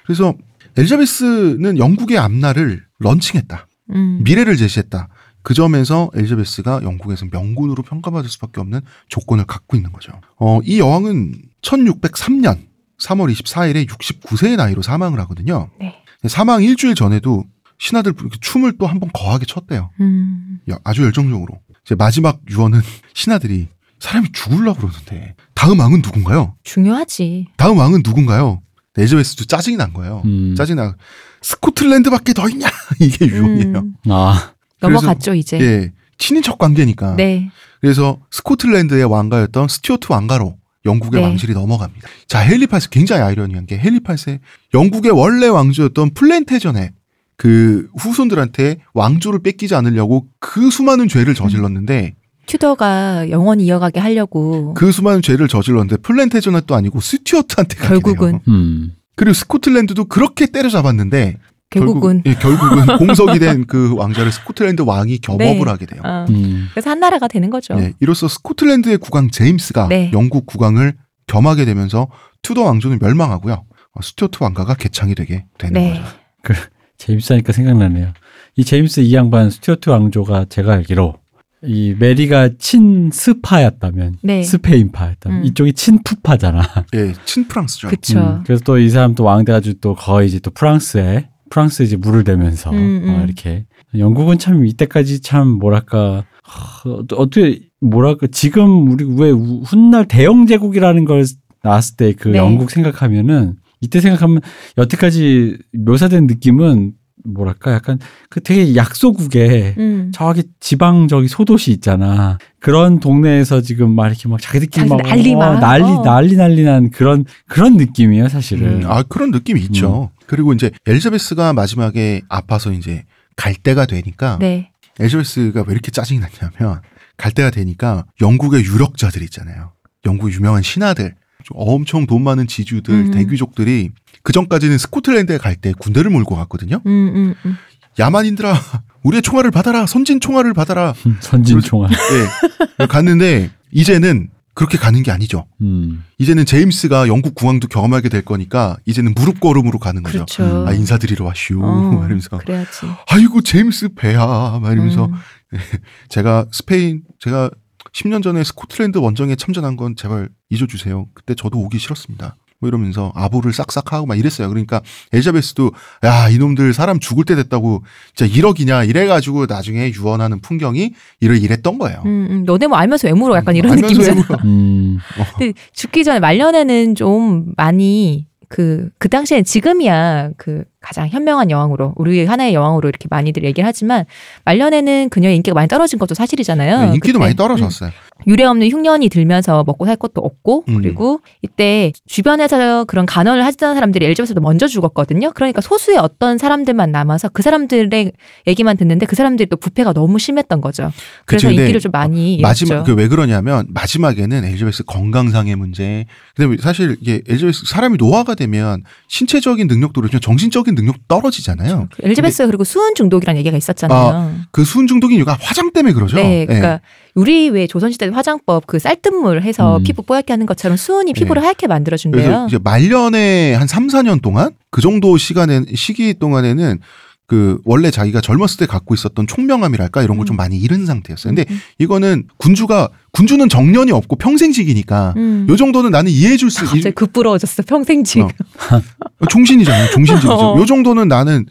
그래서 엘리자베스는 영국의 앞날을 런칭했다. 음. 미래를 제시했다. 그 점에서 엘리자베스가 영국에서 명군으로 평가받을 수밖에 없는 조건을 갖고 있는 거죠. 어, 이 여왕은 1603년 3월 24일에 69세의 나이로 사망을 하거든요. 네. 사망 일주일 전에도 신하들 춤을 또 한 번 거하게 췄대요. 음. 야, 아주 열정적으로. 이제 마지막 유언은 [LAUGHS] 신하들이 사람이 죽으려고 그러는데 다음 왕은 누군가요? 중요하지. 다음 왕은 누군가요? 엘리자베스도 짜증이 난 거예요. 음. 짜증이 나. 스코틀랜드밖에 더 있냐? [LAUGHS] 이게 유언이에요. 음. 아. 넘어갔죠 이제. 예. 친인척 관계니까. 네. 그래서 스코틀랜드의 왕가였던 스튜어트 왕가로 영국의 네. 왕실이 넘어갑니다. 자, 헨리 8세 굉장히 아이러니한 게 헨리 8세 영국의 원래 왕조였던 플랜태저넷 그 후손들한테 왕조를 뺏기지 않으려고 그 수많은 죄를 저질렀는데 튜더가 영원히 이어가게 하려고 그 수많은 죄를 저질렀는데 플랜태저넷은 또 아니고 스튜어트한테 가게 결국은. 돼요. 음. 그리고 스코틀랜드도 그렇게 때려잡았는데 결국은 결국, 예, 결국은 [LAUGHS] 공석이 된 그 왕좌를 스코틀랜드 왕이 겸업을 네. 하게 돼요. 어, 음. 그래서 한 나라가 되는 거죠. 네, 이로써 스코틀랜드의 국왕 제임스가 네. 영국 국왕을 겸하게 되면서 튜더 왕조는 멸망하고요. 어, 스튜어트 왕가가 개창이 되게 되는 네. 거죠. 제임스 하니까 생각나네요. 이 제임스 이 양반 스튜어트 왕조가 제가 알기로 이 메리가 친스파였다면 네. 스페인파였다면 음. 이쪽이 친프파잖아. 예, 친프랑스죠. 그쵸. 음, 그래서 또 이 사람 또왕 돼가지고 또 거의 이제 또 프랑스에 프랑스 이제 물을 대면서 음, 음. 어, 이렇게 영국은 참 이때까지 참 뭐랄까 하, 어떻게 뭐랄까 지금 우리 왜 우- 훗날 대영 제국이라는 걸 나왔을 때그 네. 영국 생각하면은 이때 생각하면 여태까지 묘사된 느낌은 뭐랄까 약간 그 되게 약소국에 음. 저기 지방 저기 소도시 있잖아. 그런 동네에서 지금 막 이렇게 막 자기들끼리 자기 막 난리 어, 막, 난리 어. 난리 난리 난 그런 그런 느낌이에요, 사실은. 음, 아 그런 느낌이 있죠. 그리고 이제 엘리자베스가 마지막에 아파서 이제 갈 때가 되니까 네. 엘리자베스가 왜 이렇게 짜증이 났냐면 갈 때가 되니까 영국의 유력자들 있잖아요. 영국 유명한 신하들 엄청 돈 많은 지주들, 음. 대귀족들이 그 전까지는 스코틀랜드에 갈 때 군대를 몰고 갔거든요. 음, 음, 음. 야만인들아, 우리의 총알을 받아라, 선진 총알을 받아라. [LAUGHS] 선진 총알. 예, 갔는데 이제는 그렇게 가는 게 아니죠. 음. 이제는 제임스가 영국 국왕도 경험하게 될 거니까 이제는 무릎 걸음으로 가는 거죠. 그렇죠. 아 인사드리러 왔슈. 어, 말하면서 그래야지. 아이고 제임스 배야 말하면서 음. 제가 스페인 제가 10년 전에 스코틀랜드 원정에 참전한 건 제발 잊어주세요. 그때 저도 오기 싫었습니다. 뭐 이러면서 아부를 싹싹 하고 막 이랬어요. 그러니까 엘자베스도 야 이놈들 사람 죽을 때 됐다고 진짜 1억이냐 이래가지고 나중에 유언하는 풍경이 이를 이랬던 거예요. 음, 음. 너네 뭐 알면서 왜 물어? 약간 이런 느낌이잖아. 음. [LAUGHS] 근데 죽기 전에 말년에는 좀 많이 그, 그 당시엔 지금이야 그 가장 현명한 여왕으로, 우리 하나의 여왕으로 이렇게 많이들 얘기를 하지만 말년에는 그녀의 인기가 많이 떨어진 것도 사실이잖아요. 네, 인기도 그때. 많이 음. 떨어졌어요. 유례 없는 흉년이 들면서 먹고 살 것도 없고 음. 그리고 이때 주변에서 그런 간언을 하던 사람들이 엘리자베스도 먼저 죽었거든요. 그러니까 소수의 어떤 사람들만 남아서 그 사람들의 얘기만 듣는데 그 사람들이 또 부패가 너무 심했던 거죠. 그래서 그치, 인기를 좀 많이 마지막. 그 왜 그러냐면 마지막에는 엘리자베스 건강상의 문제. 근데 사실 이게 엘리자베스 사람이 노화가 되면 신체적인 능력도 그렇지만 정신적인 능력도 떨어지잖아요. 엘리자베스가 그리고 수은 중독이라는 얘기가 있었잖아요. 그 수은 중독인 이유가 화장 때문에 그러죠. 네, 그러니까 우리 왜 조선시대 화장법 그 쌀뜨물 해서 음. 피부 뽀얗게 하는 것처럼 수은이 네. 피부를 하얗게 그래서 만들어준대요. 이제 말년에 한 3, 4년 동안 그 정도 시간에 시기 동안에는 그 원래 자기가 젊었을 때 갖고 있었던 총명함이랄까 이런 걸좀 음. 많이 잃은 상태였어요. 근데 음. 이거는 군주가 군주는 정년이 없고 평생직이니까 음. 요 정도는 나는 이해해 줄수 갑자기 급부러워졌어 평생직. 어. 종신이잖아요. 종신직이죠. [LAUGHS] 어. 요 정도는 나는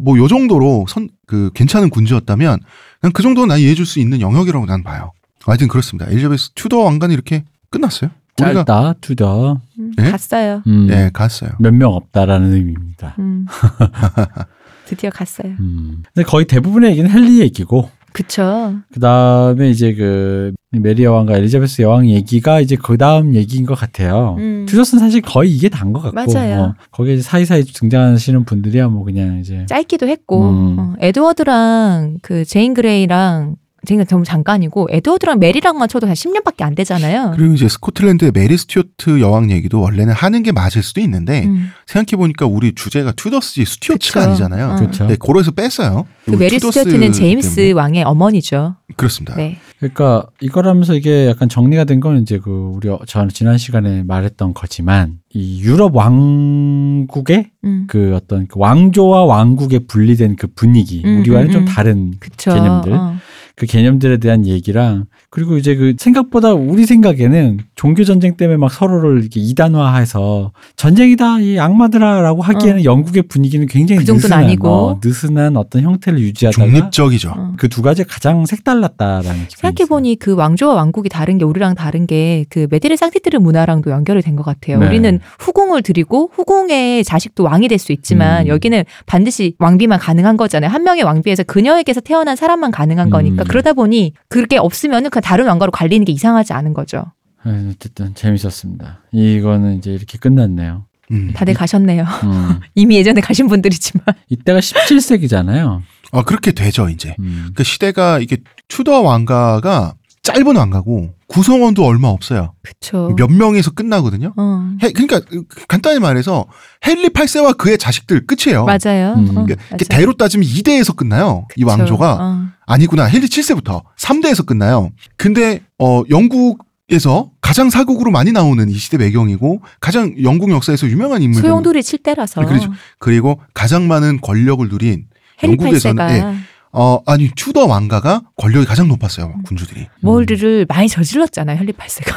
뭐 요 정도로 선 그 괜찮은 군주였다면 난 그 정도는 난 이해해 줄 수 있는 영역이라고 난 봐요. 하여튼 그렇습니다. 엘리자베스 튜더 왕가가 이렇게 끝났어요. 우리가 짧다, 튜더. 음, 예? 갔어요. 음. 네, 갔어요. 몇 명 없다라는 의미입니다. [LAUGHS] 음. 드디어 갔어요. 음. 근데 거의 대부분의 얘기는 헨리 얘기고, 그쵸. 그 다음에 이제 그 메리 여왕과 엘리자베스 여왕 얘기가 이제 그 다음 얘기인 것 같아요. 음. 튜더스는 사실 거의 이게 다인 것 같고, 맞아요. 어, 거기에 사이사이 등장하시는 분들이야 뭐 그냥 이제 짧기도 했고 음. 어, 에드워드랑 그 제인 그레이랑 그레이 너무 잠깐이고 에드워드랑 메리랑만 쳐도 한 10년밖에 안 되잖아요. 그리고 이제 스코틀랜드의 메리 스튜어트 여왕 얘기도 원래는 하는 게 맞을 수도 있는데 음. 생각해 보니까 우리 주제가 튜더스지 스튜어트가 그쵸. 아니잖아요. 어. 그렇죠. 네, 고로 해서 뺐어요. 그 메리 스튜어트는 제임스 때문에. 왕의 어머니죠. 그렇습니다. 네. 그러니까 이거라면서 이게 약간 정리가 된 건 이제 그 우리 어- 저 지난 시간에 말했던 거지만 이 유럽 왕국의 음. 그 어떤 그 왕조와 왕국에 분리된 그 분위기 음, 우리와는 음, 좀 음. 다른 그쵸. 개념들. 어. 그 개념들에 대한 얘기랑 그리고 이제 그 생각보다 우리 생각에는 종교 전쟁 때문에 막 서로를 이렇게 이단화해서 전쟁이다 이 악마들아라고 하기에는 영국의 분위기는 굉장히 그 정도는 느슨한, 아니고. 어, 느슨한 어떤 형태를 유지하다가 중립적이죠. 어. 그두 가지 가장 색달랐다라는 기분이 있어요. 생각해 보니 그 왕조와 왕국이 다른 게 우리랑 다른 게 그 메데르 상티트르 문화랑도 연결이 된 것 같아요. 네. 우리는 후궁을 드리고 후궁의 자식도 왕이 될 수 있지만 음. 여기는 반드시 왕비만 가능한 거잖아요. 한 명의 왕비에서 그녀에게서 태어난 사람만 가능한 거니까 음. 그러다 보니 그렇게 없으면은 그냥 다른 왕가로 갈리는 게 이상하지 않은 거죠. 아, 어쨌든 재밌었습니다. 이거는 이제 이렇게 끝났네요. 음. 다들 가셨네요. 음. [LAUGHS] 이미 예전에 가신 분들이지만. 이때가 17세기잖아요. 아 그렇게 되죠 이제. 음. 그 시대가 이게 튜더 왕가가 짧은 왕가고 구성원도 얼마 없어요. 그쵸. 몇 명에서 끝나거든요. 어. 해- 그러니까 간단히 말해서 헨리 8세와 그의 자식들 끝이에요. 맞아요. 음. 어, 이게 맞아요. 대로 따지면 2대에서 끝나요. 이 그쵸. 왕조가 어. 아니구나. 헨리 7세부터 3대에서 끝나요. 근데 어 영국 에서 가장 사극으로 많이 나오는 이 시대 배경이고 가장 영국 역사에서 유명한 인물 소용돌이 칠 때라서. 네, 그렇죠. 그리고 가장 많은 권력을 누린 영국에서는, 8세가 어 아니 튜더 왕가가 권력이 가장 높았어요. 군주들이. 뭘를 많이 저질렀잖아요. 헨리 8세가.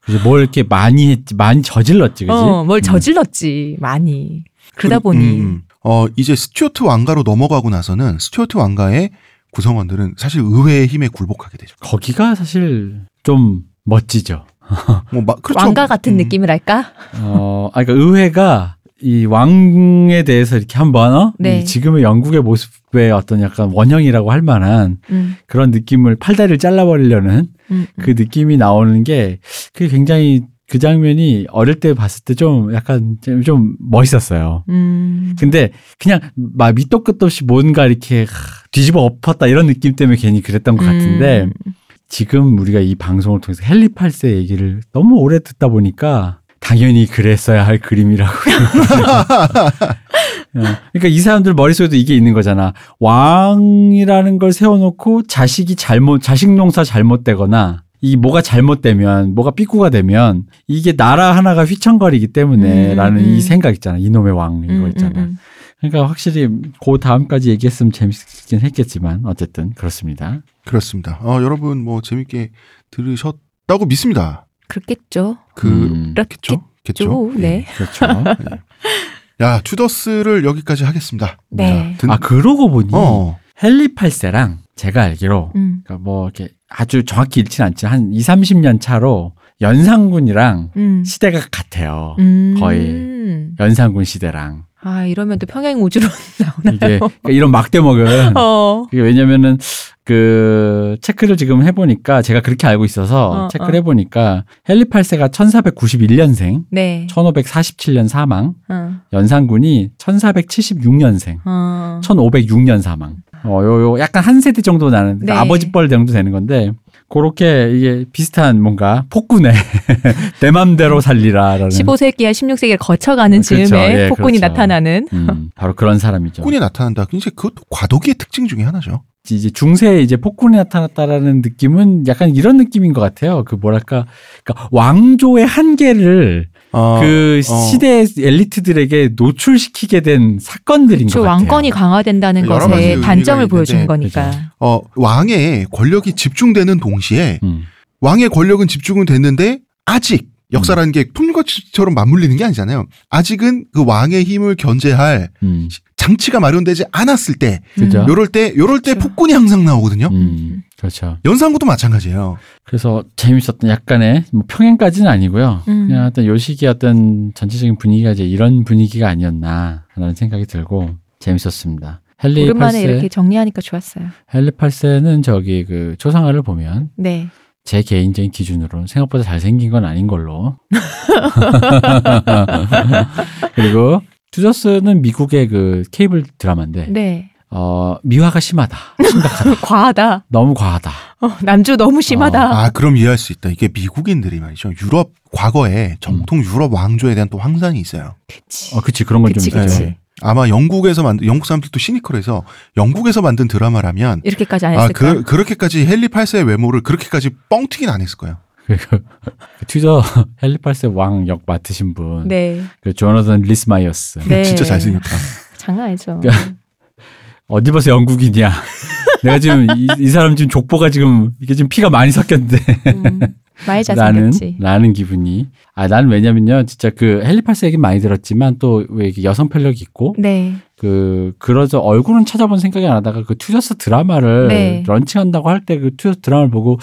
그래서 뭘 이렇게 많이 했지, 많이 저질렀지, 그지? 어, 뭘 음. 저질렀지. 많이. 그러다 그- 보니 음, 어 이제 스튜어트 왕가로 넘어가고 나서는 스튜어트 왕가의 구성원들은 사실 의회의 힘에 굴복하게 되죠. 거기가 사실 좀 멋지죠. 뭐막 그렇죠. 왕가 같은 음. 느낌이랄까? 어, 아, 그러니까 의회가 이 왕에 대해서 이렇게 한번, 어? 네. 이 지금의 영국의 모습의 어떤 약간 원형이라고 할 만한 음, 그런 느낌을 팔다리를 잘라버리려는 음, 그 느낌이 나오는 게 그게 굉장히 그 장면이 어릴 때 봤을 때 좀 약간 좀- 좀 멋있었어요. 음. 근데 그냥 막 밑도 끝도 없이 뭔가 이렇게 하, 뒤집어 엎었다 이런 느낌 때문에 괜히 그랬던 것 같은데 음, 지금 우리가 이 방송을 통해서 헨리 8세 얘기를 너무 오래 듣다 보니까 당연히 그랬어야 할 그림이라고. [LAUGHS] 어, 그러니까 이 사람들 머릿속에도 이게 있는 거잖아. 왕이라는 걸 세워놓고 자식이 잘못, 자식 농사 잘못되거나 이 뭐가 잘못되면 뭐가 삐꾸가 되면 이게 나라 하나가 휘청거리기 때문에 음, 라는 음. 이 생각 있잖아. 이놈의 왕 이거 음, 있잖아. 음, 음. 그러니까 확실히 그 다음까지 얘기했으면 재밌긴 했겠지만 어쨌든 그렇습니다. 그렇습니다. 어, 여러분 뭐 재밌게 들으셨다고 믿습니다. 그렇겠죠. 음. 그렇겠죠? 겠죠? 죠 네. 그렇죠. 야, 투더스를 여기까지 하겠습니다. 네. 자, 든- 아 그러고 보니 어. 헨리 8세랑 제가 알기로 음. 그러니까 뭐 이렇게 아주 정확히 잃지는 않지만 한 2, 30년 차로 연산군이랑 음. 시대가 같아요. 음. 거의. 연산군 시대랑 아 이러면 또 평행 우주로 [LAUGHS] 나오나요? 이게 그러니까 이런 막대 먹은 어. 이게 왜냐면은 그 체크를 지금 해보니까 제가 그렇게 알고 있어서 어, 체크를 어. 해보니까 헨리 8세가 1491년생, 네. 1547년 사망, 어. 연산군이 1476년생, 어. 1506년 사망. 어, 요, 요, 약간 한 세대 정도 나는, 그러니까 네. 아버지 뻘 정도 되는 건데, 그렇게 이게 비슷한 뭔가 폭군의 [LAUGHS] 내 맘대로 살리라라는. 15세기와 16세기를 거쳐가는 아, 그렇죠. 즈음에 예, 폭군이 그렇죠. 나타나는 음, 바로 그런 사람이죠. 꾼이 나타난다. 이제 그것도 과도기의 특징 중에 하나죠. 이제 중세에 이제 폭군이 나타났다라는 느낌은 약간 이런 느낌인 것 같아요. 그 뭐랄까, 그러니까 왕조의 한계를 어, 그 어. 시대의 엘리트들에게 노출시키게 된 사건들인 것저 같아요. 왕권이 강화된다는 것의 단점을 있는데, 보여주는 거니까. 어, 왕의 권력이 집중되는 동시에 음, 왕의 권력은 집중은 됐는데 아직 역사라는 게 통일과처럼 맞물리는 게 아니잖아요. 아직은 그 왕의 힘을 견제할 음, 장치가 마련되지 않았을 때, 그죠? 요럴 때, 요럴 때 그렇죠. 폭군이 항상 나오거든요. 음, 그렇죠. 연산구도 마찬가지예요. 그래서 재밌었던 약간의 뭐 평행까지는 아니고요. 음. 그냥 어떤 요 시기 어떤 전체적인 분위기가 이제 이런 분위기가 아니었나라는 생각이 들고 재밌었습니다. 헨리 오랜만에 8세, 이렇게 정리하니까 좋았어요. 헨리 8세는 저기 그 초상화를 보면 네. 제 개인적인 기준으로 생각보다 잘생긴 건 아닌 걸로. [LAUGHS] [LAUGHS] 그리고 투저스는 미국의 그 케이블 드라마인데 네. 어, 미화가 심하다. 심각하다. [LAUGHS] 과하다. 너무 과하다. 어, 남주 너무 심하다. 아, 그럼 이해할 수 있다. 이게 미국인들이 말이죠. 유럽, 과거에 정통 유럽 왕조에 대한 또 황상이 있어요. 그치. 어, 그치. 그런 건좀 그치, 있죠. 그치. 네. 아마 영국에서 만든, 영국 사람들도 시니컬해서 영국에서 만든 드라마라면 이렇게까지 안 아, 했을까? 그, 그렇게까지 헨리 8세의 외모를 그렇게까지 뻥튀긴 안 했을 거예요. 그리고 그 튜더 헨리 8세 왕 역 맡으신 분. 네. 그 조나단 리스마이어스. 네. 진짜 잘생겼다. 장난 아니죠. 그러니까 어디 봐서 영국이냐. [LAUGHS] 내가 지금 이, 이 사람 지금 족보가 지금 이게 지금 피가 많이 섞였는데 음, 많이 [LAUGHS] 나는 잘생겼지. 나는 기분이 아 나는 왜냐면요 진짜 그 헨리 8세 얘기 많이 들었지만 또 왜 여성 편력 이 있고 네. 그 그러자 얼굴은 찾아본 생각이 안 하다가 그 튜더스 드라마를 네. 런칭한다고 할 때 그 튜더스 드라마를 보고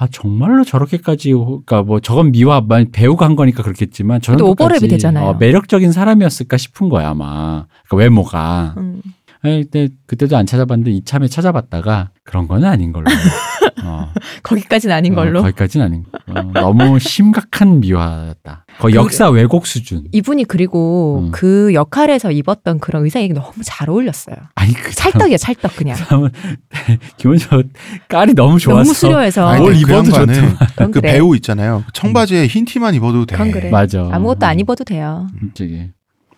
아 정말로 저렇게까지 그러니까 뭐 저건 미화 배우가 한 거니까 그렇겠지만 저런 그래도 오버랩이 되잖아요. 어, 매력적인 사람이었을까 싶은 거야 아마 그 외모가 음. 아니, 그때 그때도 안 찾아봤는데 이참에 찾아봤다가 그런 건 아닌 걸로 [LAUGHS] 어, 거기까지는 아닌 어, 걸로. 거기까지는 아닌 거 어, 너무 심각한 미화였다 거의 그- 역사 왜곡 수준 이분이 그리고 음. 그 역할에서 입었던 그런 의상이 너무 잘 어울렸어요. 아니 그 찰떡이야, 찰떡 그냥. 그 사람은 [LAUGHS] 기본적으로 깔이 너무 좋아서 너무 수려해서. 아니, 뭘그 입어도. 그건 그 그래. 배우 있잖아요. 청바지에 흰 티만 입어도 돼. 그래. 맞아 아무것도 안 입어도 돼요. 저기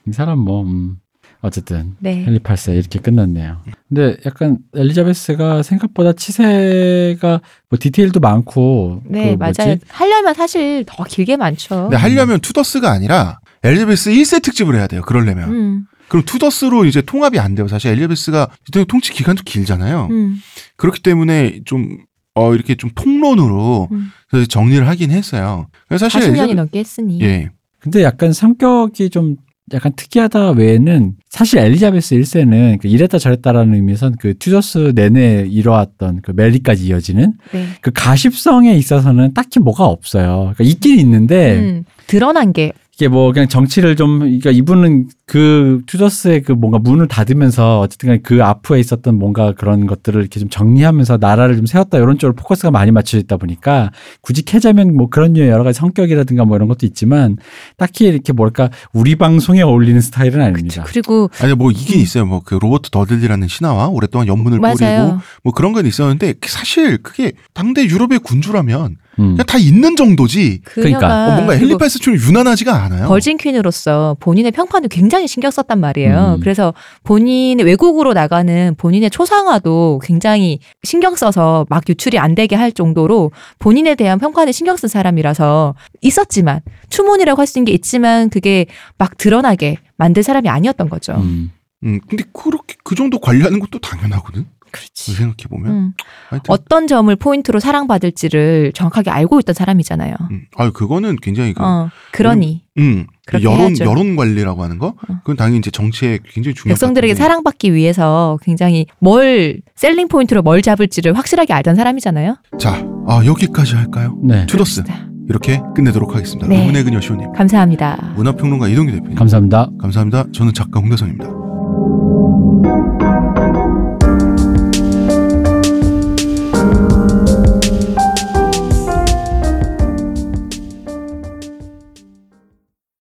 이 사람 뭐 음, 어쨌든 네. 헨리 8세 이렇게 끝났네요. 근데 약간 엘리자베스가 생각보다 치세가 뭐 디테일도 많고 네, 그 뭐지? 맞아요. 하려면 사실 더 길게 많죠. 근데 하려면 튜더스가 아니라 엘리자베스 1세 특집을 해야 돼요. 그러려면. 음, 그럼 튜더스로 이제 통합이 안 돼요. 사실 엘리자베스가 통치 기간도 길잖아요. 음, 그렇기 때문에 좀, 어, 이렇게 좀 통론으로 음. 정리를 하긴 했어요. 그래서 사실 40년이 엘리자베- 넘게 했으니. 예. 근데 약간 성격이 좀 약간 특이하다 외에는 사실 엘리자베스 1세는 그 이랬다 저랬다라는 의미에선 그 튜더스 내내 이뤄왔던 그 메리까지 이어지는 네. 그 가십성에 있어서는 딱히 뭐가 없어요. 그러니까 있긴 있는데 음, 드러난 게 이게 뭐 그냥 정치를 좀 그러니까 이분은 그 튜더스의 그 뭔가 문을 닫으면서 어쨌든 간에 그 앞에 있었던 뭔가 그런 것들을 이렇게 좀 정리하면서 나라를 좀 세웠다 이런 쪽으로 포커스가 많이 맞춰져 있다 보니까 굳이 캐자면 뭐 그런 류의 여러 가지 성격이라든가 뭐 이런 것도 있지만 딱히 이렇게 뭘까 우리 방송에 어울리는 스타일은 아닙니다. 그리고 아니, 뭐 이긴 있어요. 뭐 그 로버트 더들리라는 신하와 오랫동안 연문을 뿌리고 맞아요. 뭐 그런 건 있었는데 사실 그게 당대 유럽의 군주라면 음. 그냥 다 있는 정도지. 그러니까. 어, 뭔가 그리고 헬리패스처럼 유난하지가 않아요. 버진 퀸으로서 본인의 평판을 굉장히 신경 썼단 말이에요. 음. 그래서 본인 외국으로 나가는 본인의 초상화도 굉장히 신경 써서 막 유출이 안 되게 할 정도로 본인에 대한 평판에 신경 쓴 사람이라서 있었지만 추문이라고 할 수 있는 게 있지만 그게 막 드러나게 만들 사람이 아니었던 거죠. 음. 음, 근데 그렇게 그 정도 관리하는 것도 당연하거든. 그렇지. 생각해 보면. 음. 어떤 점을 포인트로 사랑받을지를 정확하게 알고 있던 사람이잖아요. 음, 아 그거는 굉장히 그, 어, 그러니 음, 그렇게 여론 해야죠. 여론 관리라고 하는 거, 어. 그건 당연히 이제 정치에 굉장히 중요한. 백성들에게. 사랑받기 위해서 굉장히 뭘 셀링 포인트로 뭘 잡을지를 확실하게 알던 사람이잖아요. 자, 아 여기까지 할까요? 네. 투더스. 이렇게 끝내도록 하겠습니다. 네. 의문의 그녀 시호님, 감사합니다. 문화평론가 이동규 대표님, 감사합니다. 감사합니다. 저는 작가 홍대선입니다.